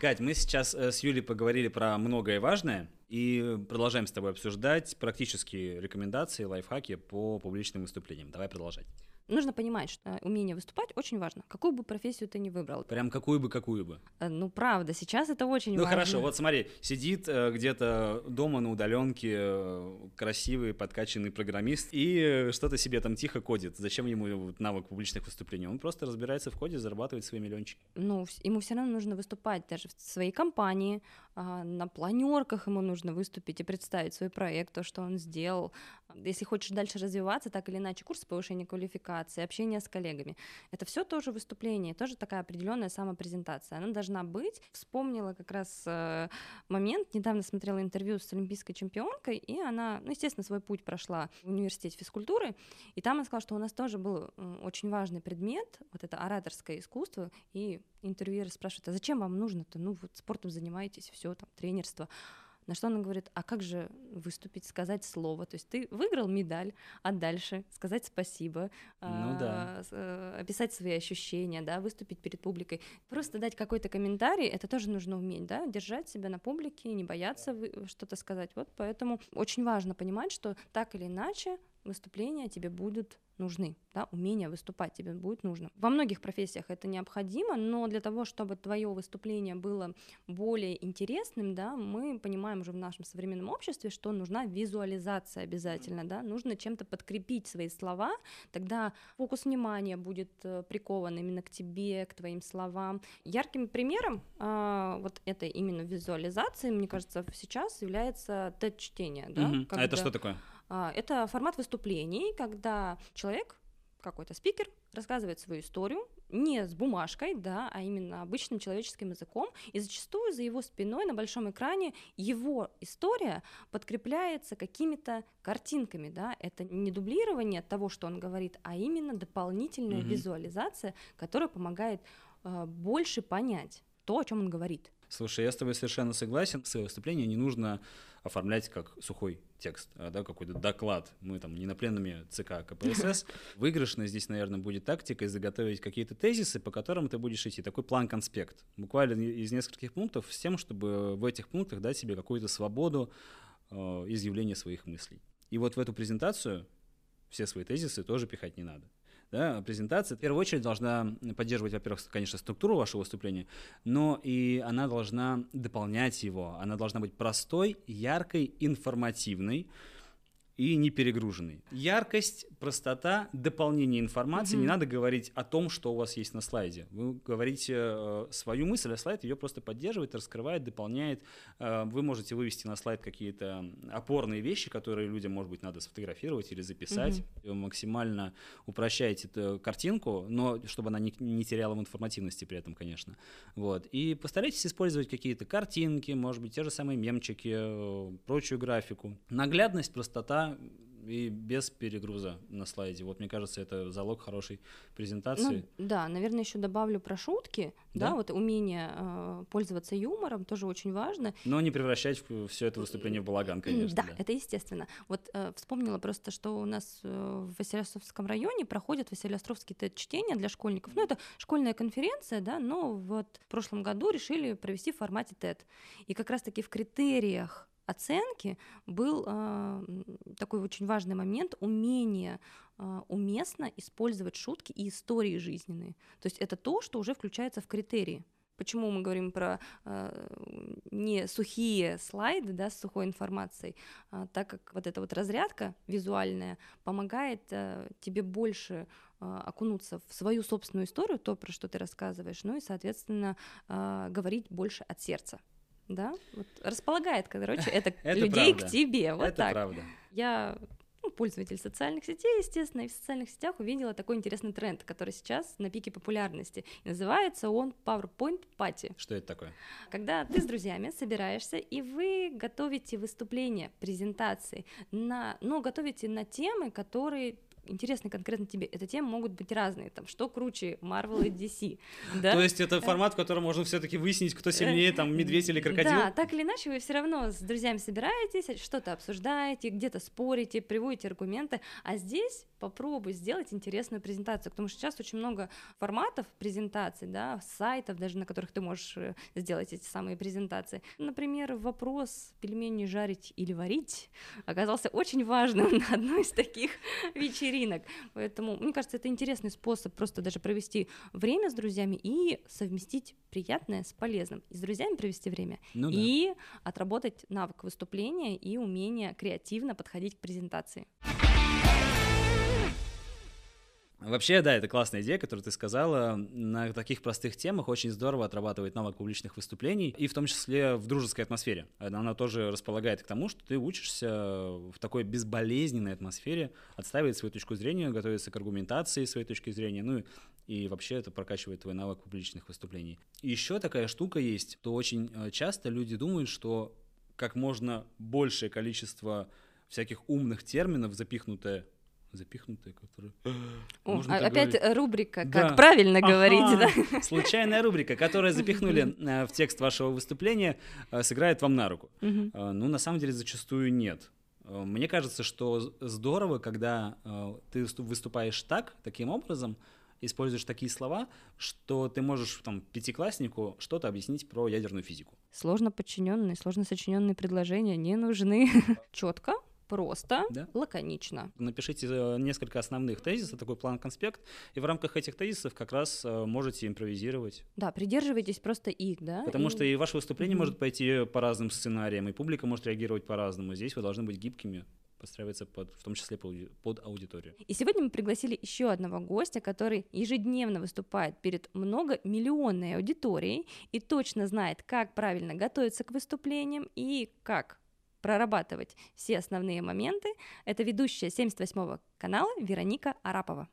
Кать, мы сейчас э, с Юлей поговорили про многое важное и продолжаем с тобой обсуждать практические рекомендации, лайфхаки по публичным выступлениям. Давай продолжать нужно понимать, что умение выступать очень важно. Какую бы профессию ты ни выбрал. Прям какую бы, какую бы. Э, ну, правда, сейчас это очень ну, важно. Ну, хорошо, вот смотри, сидит э, где-то дома на удаленке э, красивый, подкачанный программист и э, что-то себе там тихо кодит. Зачем ему навык публичных выступлений? Он просто разбирается в коде, зарабатывает свои миллиончики. Ну, ему все равно нужно выступать даже в своей компании, э, на планерках ему нужно выступить и представить свой проект, то, что он сделал. Если хочешь дальше развиваться, так или иначе, курсы повышения квалификации, общение с коллегами, это все тоже выступление, тоже такая определенная самопрезентация. Она должна быть. Вспомнила как раз э, момент, недавно смотрела интервью с олимпийской чемпионкой, и она, ну, естественно, свой путь прошла в университете физкультуры, и там она сказала, что у нас тоже был очень важный предмет, вот это ораторское искусство, и интервьюер спрашивает, а зачем вам нужно-то? Ну, вот спортом занимаетесь, все, там, тренерство. На что она говорит, а как же выступить, сказать слово? То есть ты выиграл медаль, а дальше сказать спасибо, ну, да. э, описать свои ощущения, да, выступить перед публикой. Просто дать какой-то комментарий, это тоже нужно уметь, да, держать себя на публике, не бояться что-то сказать. Вот поэтому очень важно понимать, что так или иначе выступления тебе будут нужны, да, умение выступать тебе будет нужно. Во многих профессиях это необходимо, но для того, чтобы твое выступление было более интересным, да, мы понимаем уже в нашем современном обществе, что нужна визуализация обязательно, да, нужно чем-то подкрепить свои слова, тогда фокус внимания будет э, прикован именно к тебе, к твоим словам. Ярким примером э, вот этой именно визуализации, мне кажется, сейчас является TED-чтение, да, угу. когда... А это что такое? А, это формат выступлений, когда человек, какой-то спикер, рассказывает свою историю, не с бумажкой, да, а именно обычным человеческим языком, и зачастую за его спиной на большом экране его история подкрепляется какими-то картинками, да, это не дублирование того, что он говорит, а именно дополнительная mm-hmm. визуализация, которая помогает э, больше понять то, о чем он говорит. Слушай, я с тобой совершенно согласен. Свое выступление не нужно оформлять как сухой текст, а, да, какой-то доклад. Мы там не на пленуме ЦК КПСС. <laughs> Выигрышно здесь, наверное, будет тактика заготовить какие-то тезисы, по которым ты будешь идти. Такой план-конспект. Буквально из нескольких пунктов с тем, чтобы в этих пунктах дать себе какую-то свободу э, изъявления своих мыслей. И вот в эту презентацию все свои тезисы тоже пихать не надо да, презентация. В первую очередь должна поддерживать, во-первых, конечно, структуру вашего выступления, но и она должна дополнять его, она должна быть простой, яркой, информативной, и не перегруженный. Яркость, простота, дополнение информации. Mm-hmm. Не надо говорить о том, что у вас есть на слайде. Вы говорите э, свою мысль, а слайд ее просто поддерживает, раскрывает, дополняет. Э, вы можете вывести на слайд какие-то опорные вещи, которые людям, может быть, надо сфотографировать или записать. Mm-hmm. Вы максимально упрощаете эту картинку, но чтобы она не, не теряла в информативности при этом, конечно. Вот. И постарайтесь использовать какие-то картинки, может быть, те же самые мемчики, э, прочую графику. Наглядность, простота и без перегруза на слайде. Вот мне кажется, это залог хорошей презентации. Ну, да, наверное, еще добавлю про шутки, да, да вот умение э, пользоваться юмором тоже очень важно. Но не превращать все это выступление в балаган, конечно. Да, да. это естественно. Вот э, вспомнила просто, что у нас э, в Василиостровском районе проходят Василиостровские чтения для школьников. Ну, это школьная конференция, да, но вот в прошлом году решили провести в формате TED. И как раз-таки в критериях оценки был э, такой очень важный момент умение э, уместно использовать шутки и истории жизненные. То есть это то, что уже включается в критерии. Почему мы говорим про э, не сухие слайды да, с сухой информацией, а, так как вот эта вот разрядка визуальная помогает э, тебе больше э, окунуться в свою собственную историю, то, про что ты рассказываешь, ну и, соответственно, э, говорить больше от сердца да, вот располагает, короче, это, <laughs> это людей правда. к тебе, вот это так. правда. Я ну, пользователь социальных сетей, естественно, и в социальных сетях увидела такой интересный тренд, который сейчас на пике популярности. И называется он PowerPoint Party. Что это такое? Когда ты с друзьями собираешься, и вы готовите выступление, презентации, на, но готовите на темы, которые интересны конкретно тебе. Это темы могут быть разные, там, что круче, Marvel и DC, <laughs> да? То есть это формат, в котором можно все-таки выяснить, кто сильнее, там, медведь или крокодил? Да, так или иначе вы все равно с друзьями собираетесь, что-то обсуждаете, где-то спорите, приводите аргументы, а здесь попробуй сделать интересную презентацию, потому что сейчас очень много форматов презентаций, да, сайтов даже, на которых ты можешь э, сделать эти самые презентации. Например, вопрос пельмени жарить или варить оказался очень важным <laughs> на одной из таких <laughs> вечеринок. Поэтому, мне кажется, это интересный способ просто даже провести время с друзьями и совместить приятное с полезным. И с друзьями провести время, ну, и да. отработать навык выступления и умение креативно подходить к презентации. Вообще, да, это классная идея, которую ты сказала. На таких простых темах очень здорово отрабатывать навык публичных выступлений, и в том числе в дружеской атмосфере. Она тоже располагает к тому, что ты учишься в такой безболезненной атмосфере отстаивать свою точку зрения, готовиться к аргументации своей точки зрения, ну и вообще это прокачивает твой навык публичных выступлений. Еще такая штука есть, то очень э, часто люди думают, что как можно большее количество всяких умных терминов, запихнутое запихнутые, которые... О, <gasps> а, опять говорить. рубрика, как да. правильно ага. говорить, да? <laughs> Случайная рубрика, которую запихнули э, в текст вашего выступления, э, сыграет вам на руку. Угу. Ну, на самом деле, зачастую нет. Мне кажется, что здорово, когда ты выступаешь так, таким образом, используешь такие слова, что ты можешь там пятикласснику что-то объяснить про ядерную физику. Сложно подчиненные, сложно сочиненные предложения не нужны. <laughs> Четко, Просто, да? лаконично. Напишите э, несколько основных тезисов, такой план-конспект, и в рамках этих тезисов как раз э, можете импровизировать. Да, придерживайтесь просто их, да. Потому и... что и ваше выступление mm-hmm. может пойти по разным сценариям, и публика может реагировать по-разному. Здесь вы должны быть гибкими подстраиваться под, в том числе под аудиторию. И сегодня мы пригласили еще одного гостя, который ежедневно выступает перед многомиллионной аудиторией и точно знает, как правильно готовиться к выступлениям и как прорабатывать все основные моменты, это ведущая 78 канала Вероника Арапова.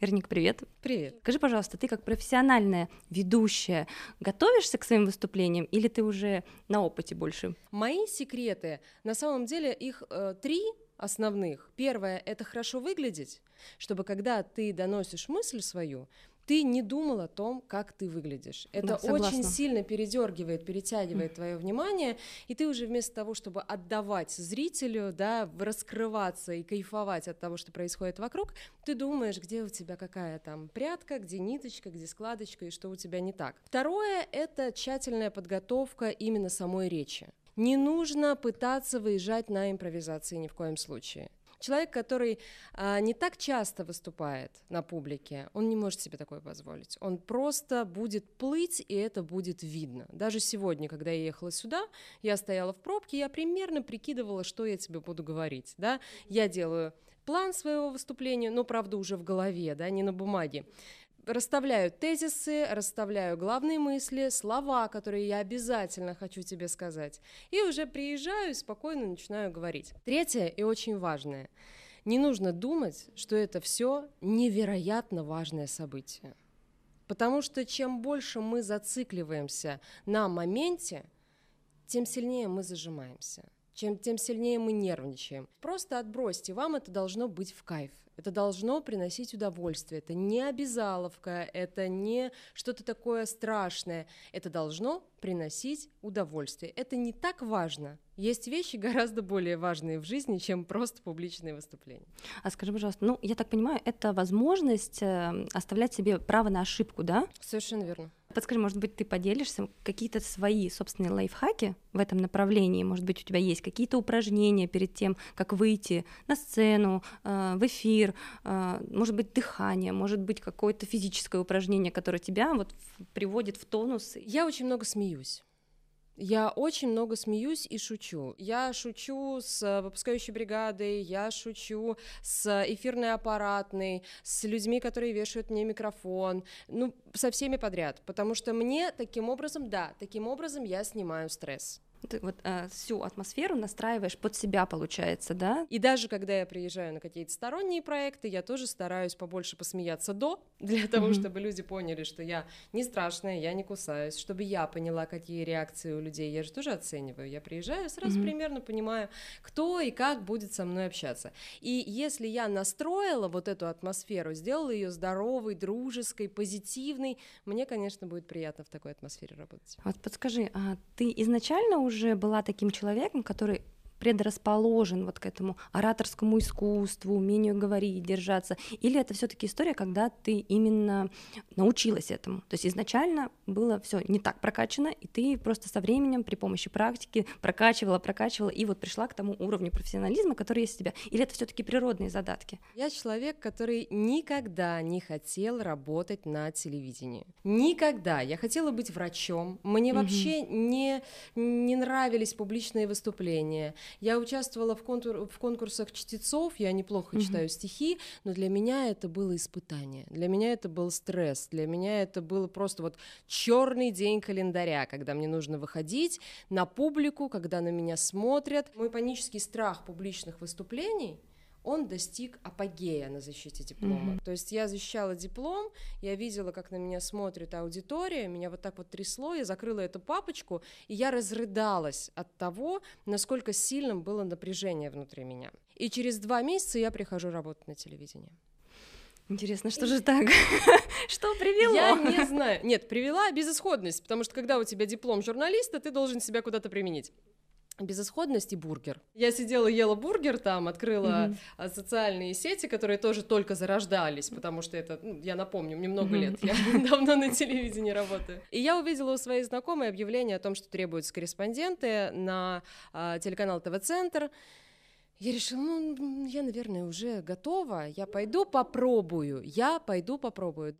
Вероника, привет. Привет. Скажи, пожалуйста, ты как профессиональная ведущая готовишься к своим выступлениям или ты уже на опыте больше? Мои секреты, на самом деле их э, три основных. Первое — это хорошо выглядеть, чтобы когда ты доносишь мысль свою, ты не думал о том, как ты выглядишь. Это да, очень сильно передергивает, перетягивает твое внимание, и ты уже вместо того, чтобы отдавать зрителю, да, раскрываться и кайфовать от того, что происходит вокруг, ты думаешь, где у тебя какая там прядка, где ниточка, где складочка и что у тебя не так. Второе — это тщательная подготовка именно самой речи. Не нужно пытаться выезжать на импровизации ни в коем случае. Человек, который а, не так часто выступает на публике, он не может себе такое позволить. Он просто будет плыть, и это будет видно. Даже сегодня, когда я ехала сюда, я стояла в пробке, я примерно прикидывала, что я тебе буду говорить. Да? Я делаю план своего выступления, но, правда, уже в голове, да, не на бумаге расставляю тезисы, расставляю главные мысли, слова, которые я обязательно хочу тебе сказать. И уже приезжаю и спокойно начинаю говорить. Третье и очень важное. Не нужно думать, что это все невероятно важное событие. Потому что чем больше мы зацикливаемся на моменте, тем сильнее мы зажимаемся, чем, тем сильнее мы нервничаем. Просто отбросьте, вам это должно быть в кайф. Это должно приносить удовольствие. Это не обязаловка, это не что-то такое страшное. Это должно приносить удовольствие. Это не так важно. Есть вещи гораздо более важные в жизни, чем просто публичные выступления. А скажи, пожалуйста, ну, я так понимаю, это возможность э, оставлять себе право на ошибку, да? Совершенно верно. Подскажи, может быть, ты поделишься какие-то свои собственные лайфхаки в этом направлении? Может быть, у тебя есть какие-то упражнения перед тем, как выйти на сцену, э, в эфир, э, может быть, дыхание, может быть, какое-то физическое упражнение, которое тебя вот приводит в тонус? Я очень много смеюсь. Я очень много смеюсь и шучу. Я шучу с э, выпускающей бригадой, я шучу с эфирной аппаратной, с людьми, которые вешают мне микрофон, ну, со всеми подряд, потому что мне таким образом, да, таким образом я снимаю стресс. Ты вот э, всю атмосферу настраиваешь под себя, получается, да? И даже когда я приезжаю на какие-то сторонние проекты, я тоже стараюсь побольше посмеяться до, для того, mm-hmm. чтобы люди поняли, что я не страшная, я не кусаюсь, чтобы я поняла, какие реакции у людей. Я же тоже оцениваю. Я приезжаю, сразу mm-hmm. примерно понимаю, кто и как будет со мной общаться. И если я настроила вот эту атмосферу, сделала ее здоровой, дружеской, позитивной, мне, конечно, будет приятно в такой атмосфере работать. Вот подскажи, а ты изначально уже была таким человеком, который предрасположен вот к этому ораторскому искусству, умению говорить, держаться, или это все-таки история, когда ты именно научилась этому. То есть изначально было все не так прокачано, и ты просто со временем при помощи практики прокачивала, прокачивала, и вот пришла к тому уровню профессионализма, который есть у тебя. Или это все-таки природные задатки? Я человек, который никогда не хотел работать на телевидении. Никогда. Я хотела быть врачом. Мне угу. вообще не, не нравились публичные выступления. Я участвовала в, контур, в конкурсах чтецов, я неплохо mm-hmm. читаю стихи, но для меня это было испытание, для меня это был стресс, для меня это было просто вот черный день календаря, когда мне нужно выходить на публику, когда на меня смотрят. Мой панический страх публичных выступлений он достиг апогея на защите диплома. Mm-hmm. То есть я защищала диплом, я видела, как на меня смотрит аудитория, меня вот так вот трясло, я закрыла эту папочку, и я разрыдалась от того, насколько сильным было напряжение внутри меня. И через два месяца я прихожу работать на телевидении. Интересно, что же так? <laughs> Что привело? Я не знаю. Нет, привела безысходность, потому что когда у тебя диплом журналиста, ты должен себя куда-то применить безысходность и бургер. Я сидела, ела бургер там, открыла mm-hmm. социальные сети, которые тоже только зарождались, потому что это, ну, я напомню, мне много mm-hmm. лет, я <laughs> давно на телевидении работаю. И я увидела у своей знакомой объявление о том, что требуются корреспонденты на а, телеканал ТВ-центр. Я решила, ну, я, наверное, уже готова, я пойду попробую, я пойду попробую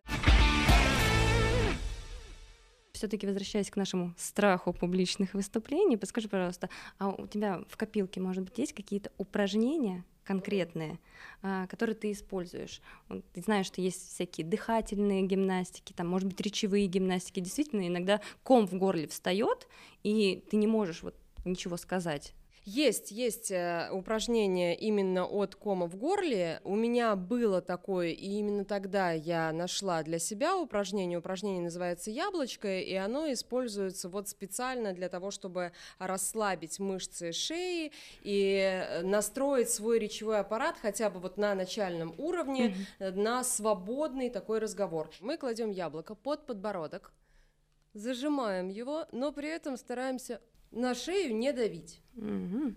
все-таки возвращаясь к нашему страху публичных выступлений, подскажи, пожалуйста, а у тебя в копилке, может быть, есть какие-то упражнения конкретные, а, которые ты используешь? Ты знаешь, что есть всякие дыхательные гимнастики, там, может быть, речевые гимнастики. Действительно, иногда ком в горле встает, и ты не можешь вот ничего сказать. Есть, есть э, упражнение именно от кома в горле. У меня было такое, и именно тогда я нашла для себя упражнение. Упражнение называется яблочко, и оно используется вот специально для того, чтобы расслабить мышцы шеи и э, настроить свой речевой аппарат хотя бы вот на начальном уровне, mm-hmm. на свободный такой разговор. Мы кладем яблоко под подбородок, зажимаем его, но при этом стараемся на шею не давить. Угу.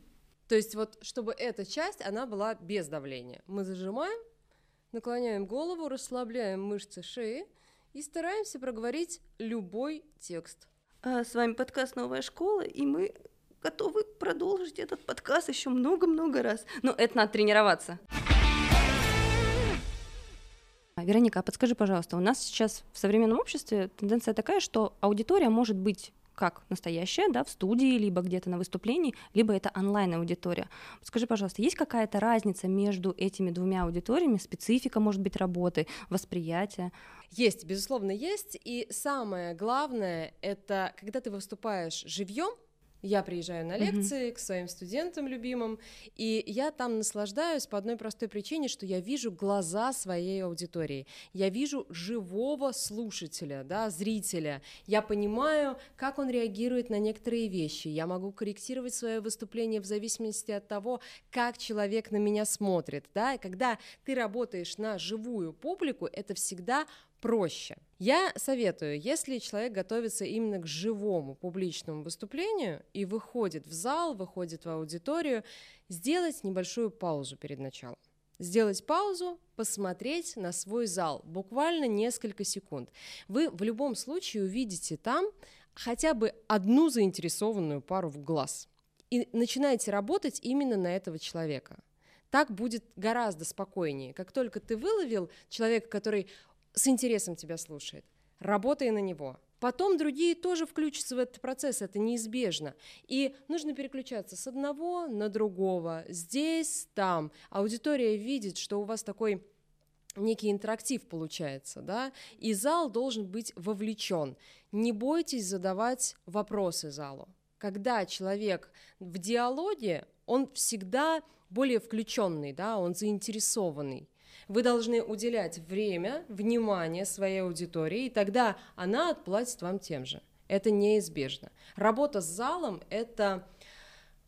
То есть вот, чтобы эта часть, она была без давления. Мы зажимаем, наклоняем голову, расслабляем мышцы шеи и стараемся проговорить любой текст. А с вами подкаст «Новая школа», и мы готовы продолжить этот подкаст еще много-много раз. Но это надо тренироваться. Вероника, а подскажи, пожалуйста, у нас сейчас в современном обществе тенденция такая, что аудитория может быть как настоящая, да, в студии, либо где-то на выступлении, либо это онлайн-аудитория. Скажи, пожалуйста, есть какая-то разница между этими двумя аудиториями, специфика, может быть, работы, восприятие? Есть, безусловно, есть. И самое главное, это когда ты выступаешь живьем, я приезжаю на лекции mm-hmm. к своим студентам любимым, и я там наслаждаюсь по одной простой причине, что я вижу глаза своей аудитории, я вижу живого слушателя, да, зрителя, я понимаю, как он реагирует на некоторые вещи, я могу корректировать свое выступление в зависимости от того, как человек на меня смотрит, да, и когда ты работаешь на живую публику, это всегда проще. Я советую, если человек готовится именно к живому публичному выступлению и выходит в зал, выходит в аудиторию, сделать небольшую паузу перед началом. Сделать паузу, посмотреть на свой зал, буквально несколько секунд. Вы в любом случае увидите там хотя бы одну заинтересованную пару в глаз и начинаете работать именно на этого человека. Так будет гораздо спокойнее. Как только ты выловил человека, который с интересом тебя слушает. Работай на него. Потом другие тоже включатся в этот процесс, это неизбежно. И нужно переключаться с одного на другого, здесь, там. Аудитория видит, что у вас такой некий интерактив получается, да, и зал должен быть вовлечен. Не бойтесь задавать вопросы залу. Когда человек в диалоге, он всегда более включенный, да, он заинтересованный. Вы должны уделять время, внимание своей аудитории, и тогда она отплатит вам тем же. Это неизбежно. Работа с залом — это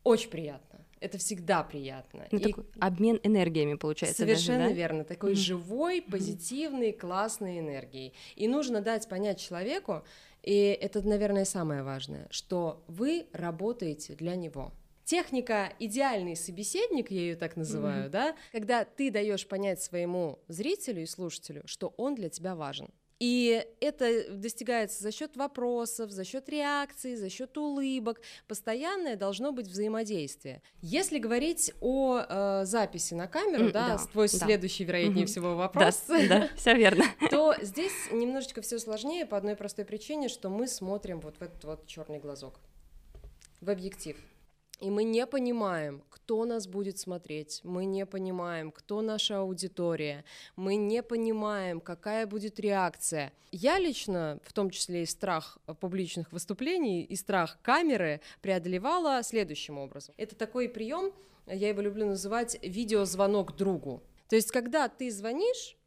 очень приятно. Это всегда приятно. Ну, и такой обмен энергиями получается. Совершенно даже, да? верно. Такой mm-hmm. живой, позитивной, mm-hmm. классной энергией. И нужно дать понять человеку, и это, наверное, самое важное, что вы работаете для него. Техника идеальный собеседник, я ее так называю, mm-hmm. да, когда ты даешь понять своему зрителю и слушателю, что он для тебя важен. И это достигается за счет вопросов, за счет реакций, за счет улыбок. Постоянное должно быть взаимодействие. Если говорить о э, записи на камеру, mm, да, да, твой да. следующий, вероятнее mm-hmm. всего, вопрос, <laughs> да, да, все верно, <laughs> то здесь немножечко все сложнее по одной простой причине, что мы смотрим вот в этот вот черный глазок, в объектив. И мы не понимаем, кто нас будет смотреть, мы не понимаем, кто наша аудитория, мы не понимаем, какая будет реакция. Я лично, в том числе и страх публичных выступлений, и страх камеры, преодолевала следующим образом. Это такой прием, я его люблю называть видеозвонок другу. То есть, когда ты звонишь,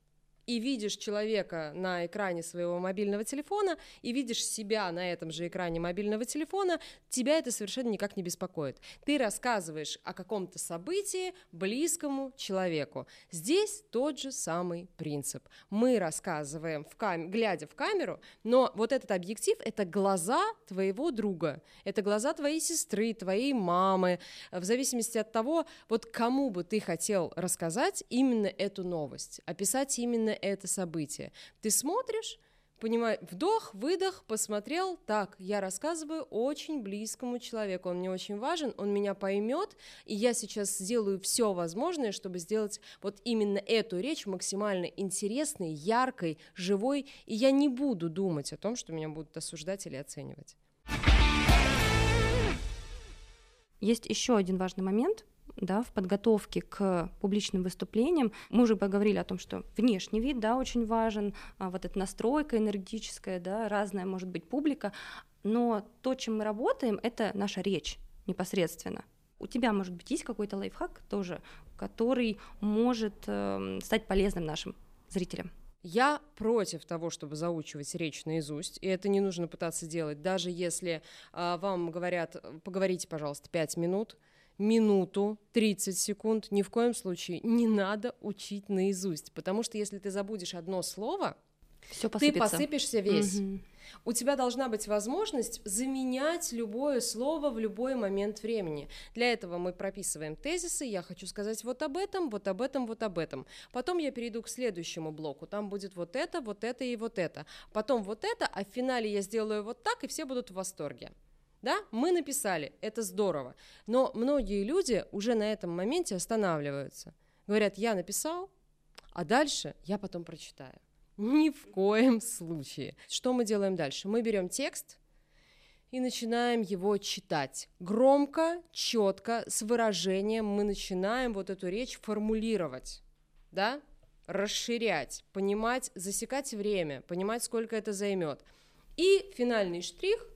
и видишь человека на экране своего мобильного телефона, и видишь себя на этом же экране мобильного телефона, тебя это совершенно никак не беспокоит. Ты рассказываешь о каком-то событии близкому человеку. Здесь тот же самый принцип. Мы рассказываем, в кам... глядя в камеру, но вот этот объектив — это глаза твоего друга, это глаза твоей сестры, твоей мамы, в зависимости от того, вот кому бы ты хотел рассказать именно эту новость, описать именно это событие. Ты смотришь, понимаешь, вдох, выдох, посмотрел, так, я рассказываю очень близкому человеку, он мне очень важен, он меня поймет, и я сейчас сделаю все возможное, чтобы сделать вот именно эту речь максимально интересной, яркой, живой, и я не буду думать о том, что меня будут осуждать или оценивать. Есть еще один важный момент, да, в подготовке к публичным выступлениям. Мы уже поговорили о том, что внешний вид да, очень важен, а вот эта настройка энергетическая, да, разная может быть публика, но то, чем мы работаем, это наша речь непосредственно. У тебя, может быть, есть какой-то лайфхак тоже, который может э, стать полезным нашим зрителям? Я против того, чтобы заучивать речь наизусть, и это не нужно пытаться делать, даже если э, вам говорят, поговорите, пожалуйста, пять минут, минуту, 30 секунд, ни в коем случае не надо учить наизусть, потому что если ты забудешь одно слово, Всё ты посыпешься весь. Угу. У тебя должна быть возможность заменять любое слово в любой момент времени. Для этого мы прописываем тезисы. Я хочу сказать вот об этом, вот об этом, вот об этом. Потом я перейду к следующему блоку. Там будет вот это, вот это и вот это. Потом вот это, а в финале я сделаю вот так, и все будут в восторге. Да, мы написали, это здорово. Но многие люди уже на этом моменте останавливаются. Говорят, я написал, а дальше я потом прочитаю. Ни в коем случае. Что мы делаем дальше? Мы берем текст и начинаем его читать. Громко, четко, с выражением мы начинаем вот эту речь формулировать. Да? Расширять, понимать, засекать время, понимать, сколько это займет. И финальный штрих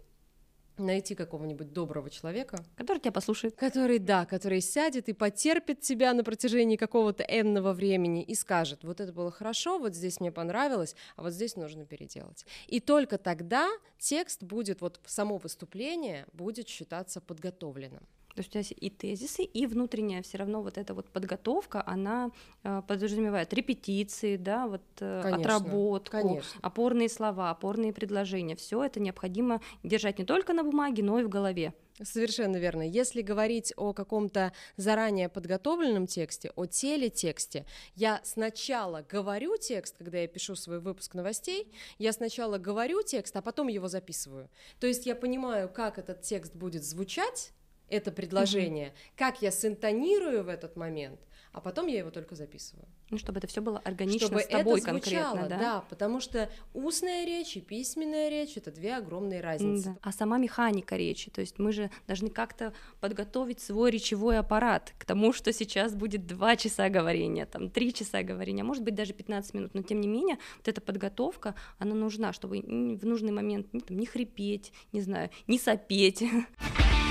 найти какого-нибудь доброго человека. Который тебя послушает. Который, да, который сядет и потерпит тебя на протяжении какого-то энного времени и скажет, вот это было хорошо, вот здесь мне понравилось, а вот здесь нужно переделать. И только тогда текст будет, вот само выступление будет считаться подготовленным. То есть у тебя и тезисы, и внутренняя все равно вот эта вот подготовка, она э, подразумевает репетиции, да, вот э, конечно, отработку, конечно. опорные слова, опорные предложения. Все это необходимо держать не только на бумаге, но и в голове. Совершенно верно. Если говорить о каком-то заранее подготовленном тексте, о телетексте, я сначала говорю текст, когда я пишу свой выпуск новостей, я сначала говорю текст, а потом его записываю. То есть я понимаю, как этот текст будет звучать, это предложение, mm-hmm. как я синтонирую в этот момент, а потом я его только записываю. Ну, чтобы это все было органично чтобы с тобой это звучало, конкретно, да? Да, потому что устная речь и письменная речь это две огромные разницы. Да. А сама механика речи, то есть мы же должны как-то подготовить свой речевой аппарат к тому, что сейчас будет два часа говорения, там три часа говорения, может быть даже 15 минут, но тем не менее вот эта подготовка, она нужна, чтобы в нужный момент ну, там, не хрипеть, не знаю, не сопеть. <laughs>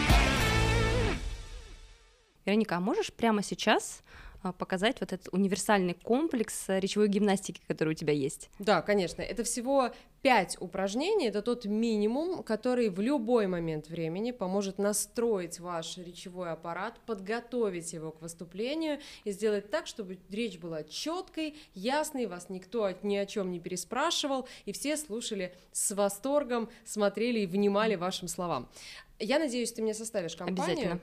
Вероника, а можешь прямо сейчас а, показать вот этот универсальный комплекс э, речевой гимнастики, который у тебя есть? Да, конечно. Это всего пять упражнений. Это тот минимум, который в любой момент времени поможет настроить ваш речевой аппарат, подготовить его к выступлению и сделать так, чтобы речь была четкой, ясной, вас никто ни о чем не переспрашивал, и все слушали с восторгом, смотрели и внимали вашим словам. Я надеюсь, ты мне составишь компанию. Обязательно.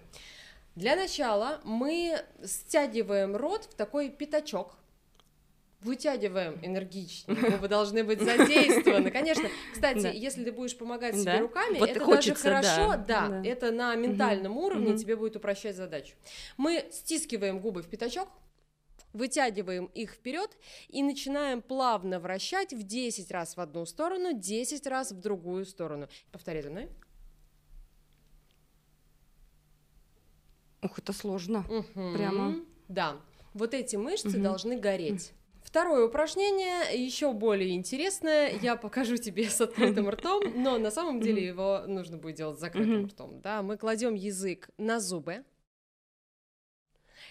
Для начала мы стягиваем рот в такой пятачок, вытягиваем энергичнее, вы <laughs> должны быть задействованы. Конечно, кстати, да. если ты будешь помогать себе да. руками, вот это хочется, даже хорошо, да, да, да, это на ментальном угу. уровне угу. тебе будет упрощать задачу. Мы стискиваем губы в пятачок, вытягиваем их вперед и начинаем плавно вращать в 10 раз в одну сторону, 10 раз в другую сторону. Повтори за мной. Ух, это сложно. Мгм. Прямо. Да. Вот эти мышцы Мгм. должны гореть. Второе упражнение еще более интересное. Я покажу тебе с открытым ртом, но на самом деле его нужно будет делать с закрытым ртом. Да, мы кладем язык на зубы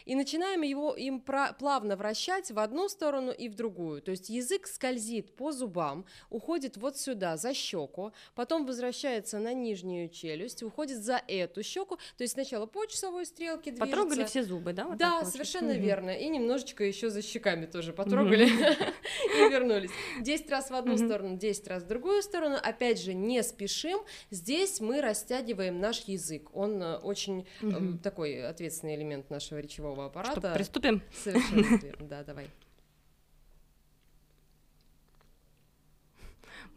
и начинаем его им плавно вращать в одну сторону и в другую. То есть язык скользит по зубам, уходит вот сюда за щеку, потом возвращается на нижнюю челюсть, уходит за эту щеку. То есть сначала по часовой стрелке движется. Потрогали все зубы, да? вот Да, совершенно Мгм. верно. И немножечко еще за щеками тоже потрогали <laughs> и вернулись. 10 раз в одну сторону, 10 раз в другую сторону. Опять же, не спешим. Здесь мы растягиваем наш язык. Он э, очень э, такой ответственный элемент нашего речевого Что, аппарата. приступим? Совершенно <laughs> верно. Да, давай.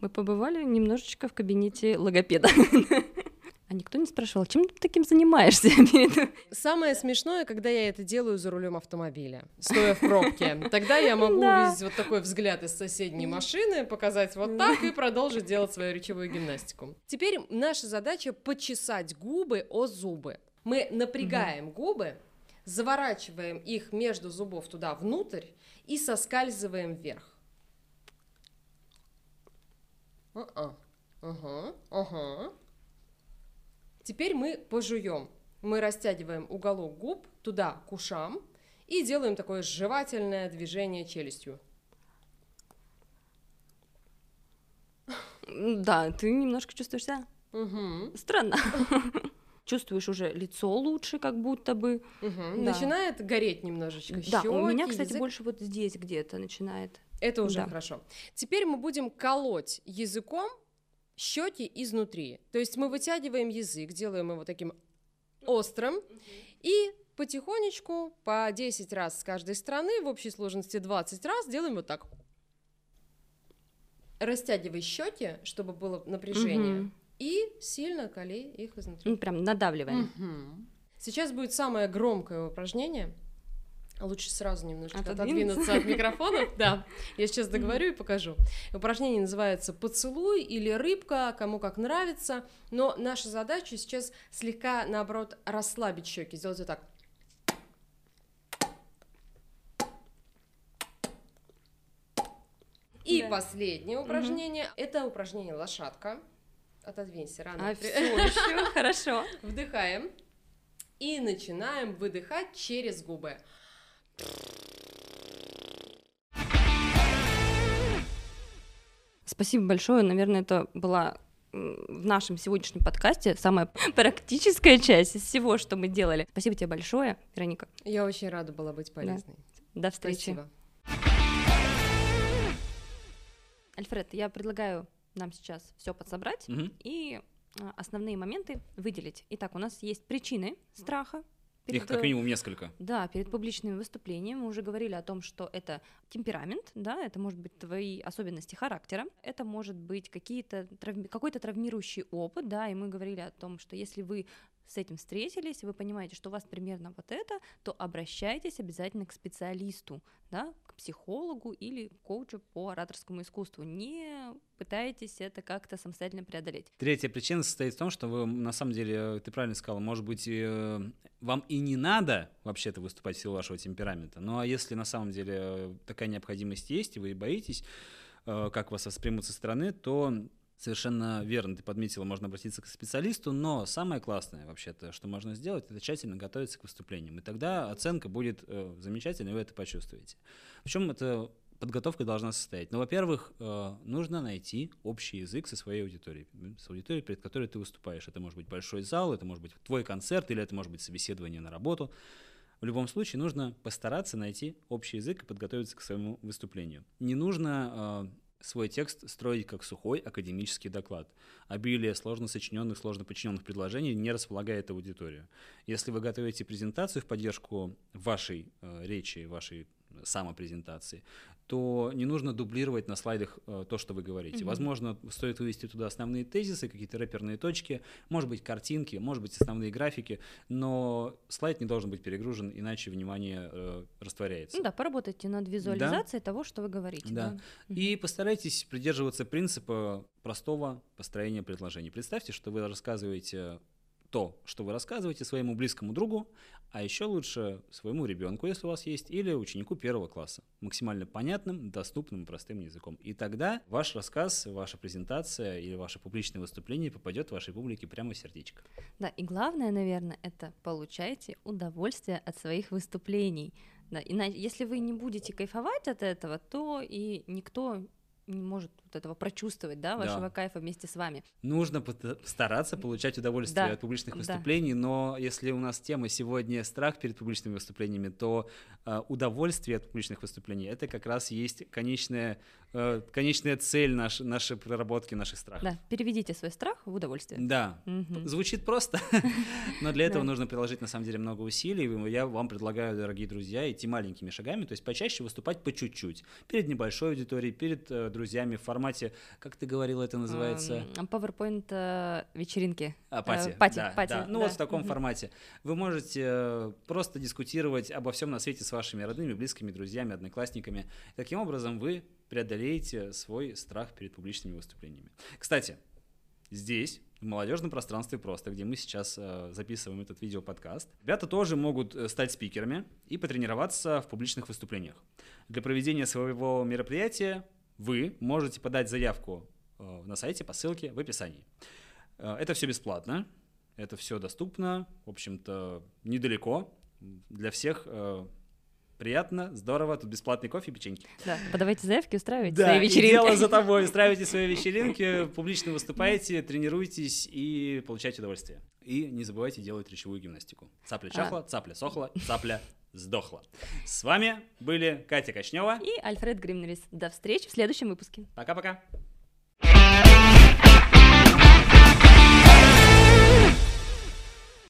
Мы побывали немножечко в кабинете логопеда. А никто не спрашивал, чем ты таким занимаешься? Самое смешное, когда я это делаю за рулем автомобиля, стоя в пробке. Тогда я могу Да. увидеть вот такой взгляд из соседней машины, показать вот так и продолжить делать свою речевую гимнастику. Теперь наша задача почесать губы о зубы. Мы напрягаем губы, заворачиваем их между зубов туда внутрь и соскальзываем вверх. А-а. Ага, ага. Теперь мы пожуем. Мы растягиваем уголок губ туда, к ушам, и делаем такое жевательное движение челюстью. Да, ты немножко чувствуешь себя Мгм, странно. <laughs> Чувствуешь уже лицо лучше, как будто бы. мгм. Да. Начинает гореть немножечко. Да, у меня, кстати, язык. больше вот здесь где-то начинает. Это уже Да. хорошо. Теперь мы будем колоть языком щеки изнутри. То есть мы вытягиваем язык, делаем его таким острым и потихонечку по 10 раз с каждой стороны, в общей сложности 20 раз, делаем вот так. Растягивай щеки, чтобы было напряжение, Мгм. И сильно колей их изнутри. Ну, прям надавливаем. Мгм. Сейчас будет самое громкое упражнение. Лучше сразу немножечко Отодвинуться. отодвинуться от микрофона. <laughs> Да, я сейчас договорю и покажу. Упражнение называется «Поцелуй» или «Рыбка», кому как нравится. Но наша задача сейчас слегка, наоборот, расслабить щеки, сделать вот так. И Да. последнее упражнение – это упражнение «Лошадка». Отодвинься рано. А все <laughs> еще хорошо. Вдыхаем и начинаем выдыхать через губы. Спасибо большое. Наверное, это была в нашем сегодняшнем подкасте самая <laughs> практическая часть из всего, что мы делали. Спасибо тебе большое, Вероника. Я очень рада была быть полезной. До встречи. Спасибо. Альфред, я предлагаю нам сейчас все подсобрать Мгм. и а, основные моменты выделить. Итак, у нас есть причины страха. Их перед, как э, минимум несколько. Да, перед публичными выступлениями мы уже говорили о том, что это темперамент, да, это может быть твои особенности характера, это может быть какие-то травми- какой-то травмирующий опыт, да, и мы говорили о том, что если вы с этим встретились, вы понимаете, что у вас примерно вот это, то обращайтесь обязательно к специалисту, да, к психологу или коучу по ораторскому искусству. Не пытайтесь это как-то самостоятельно преодолеть. Третья причина состоит в том, что вы, на самом деле, э, ты правильно сказал, может быть, э, вам и не надо вообще-то выступать в силу вашего темперамента. Ну а если на самом деле э, такая необходимость есть, и вы боитесь, как вас воспримут со стороны, то совершенно верно, ты подметила, можно обратиться к специалисту, но самое классное вообще-то, что можно сделать, это тщательно готовиться к выступлениям. И тогда оценка будет э, замечательной, вы это почувствуете. В чем эта подготовка должна состоять? Ну, во-первых, э, нужно найти общий язык со своей аудиторией, с аудиторией, перед которой ты выступаешь. Это может быть большой зал, это может быть твой концерт, или это может быть собеседование на работу. В любом случае нужно постараться найти общий язык и подготовиться к своему выступлению. Не нужно э, свой текст строить как сухой академический доклад. Обилие сложно сочиненных, сложно подчиненных предложений не располагает аудиторию. Если вы готовите презентацию в поддержку вашей э, речи, вашей самопрезентации, то не нужно дублировать на слайдах э, то, что вы говорите. Мгм. Возможно, стоит вывести туда основные тезисы, какие-то рэперные точки, может быть, картинки, может быть, основные графики, но слайд не должен быть перегружен, иначе внимание э, растворяется. Ну да, поработайте над визуализацией того, что вы говорите. Да. И постарайтесь придерживаться принципа простого построения предложений. Представьте, что вы рассказываете то, что вы рассказываете своему близкому другу, а еще лучше своему ребенку, если у вас есть, или ученику первого класса. Максимально понятным, доступным, простым языком. И тогда ваш рассказ, ваша презентация или ваше публичное выступление попадет вашей публике прямо в сердечко. Да, и главное, наверное, это получайте удовольствие от своих выступлений. Да, и если вы не будете кайфовать от этого, то и никто не может вот этого прочувствовать, да, вашего да. кайфа вместе с вами. Нужно стараться получать удовольствие да. от публичных выступлений, да. но если у нас тема сегодня страх перед публичными выступлениями, то э, удовольствие от публичных выступлений это как раз есть конечная, э, конечная цель наш, нашей проработки наших страхов. Да, переведите свой страх в удовольствие. Да, угу. звучит просто, <laughs> но для этого нужно приложить на самом деле много усилий. Я вам предлагаю, дорогие друзья, идти маленькими шагами, то есть почаще выступать по чуть-чуть, перед небольшой аудиторией, перед э, друзьями в формате, как ты говорила, это называется? PowerPoint э, вечеринки. А, пати. Э, пати, да, пати, да. Ну да. вот в таком формате. Вы можете э, просто дискутировать обо всем на свете с вашими родными, близкими, друзьями, одноклассниками. Таким образом вы преодолеете свой страх перед публичными выступлениями. Кстати, здесь в молодежном пространстве просто, где мы сейчас э, записываем этот видеоподкаст. Ребята тоже могут стать спикерами и потренироваться в публичных выступлениях. Для проведения своего мероприятия вы можете подать заявку э, на сайте по ссылке в описании. Э, это все бесплатно, это все доступно, в общем-то, недалеко. Для всех э, приятно, здорово, тут бесплатный кофе и печеньки. Да, подавайте заявки, устраивайте да, свои вечеринки. Да, дело за тобой, устраивайте свои <laughs> вечеринки, публично выступайте, тренируйтесь и получайте удовольствие. И не забывайте делать речевую гимнастику. Цапля чахла, цапля сохла, цапля сдохла. С вами были Катя Кочнева и Альфред Гримнерис. До встречи в следующем выпуске. Пока-пока.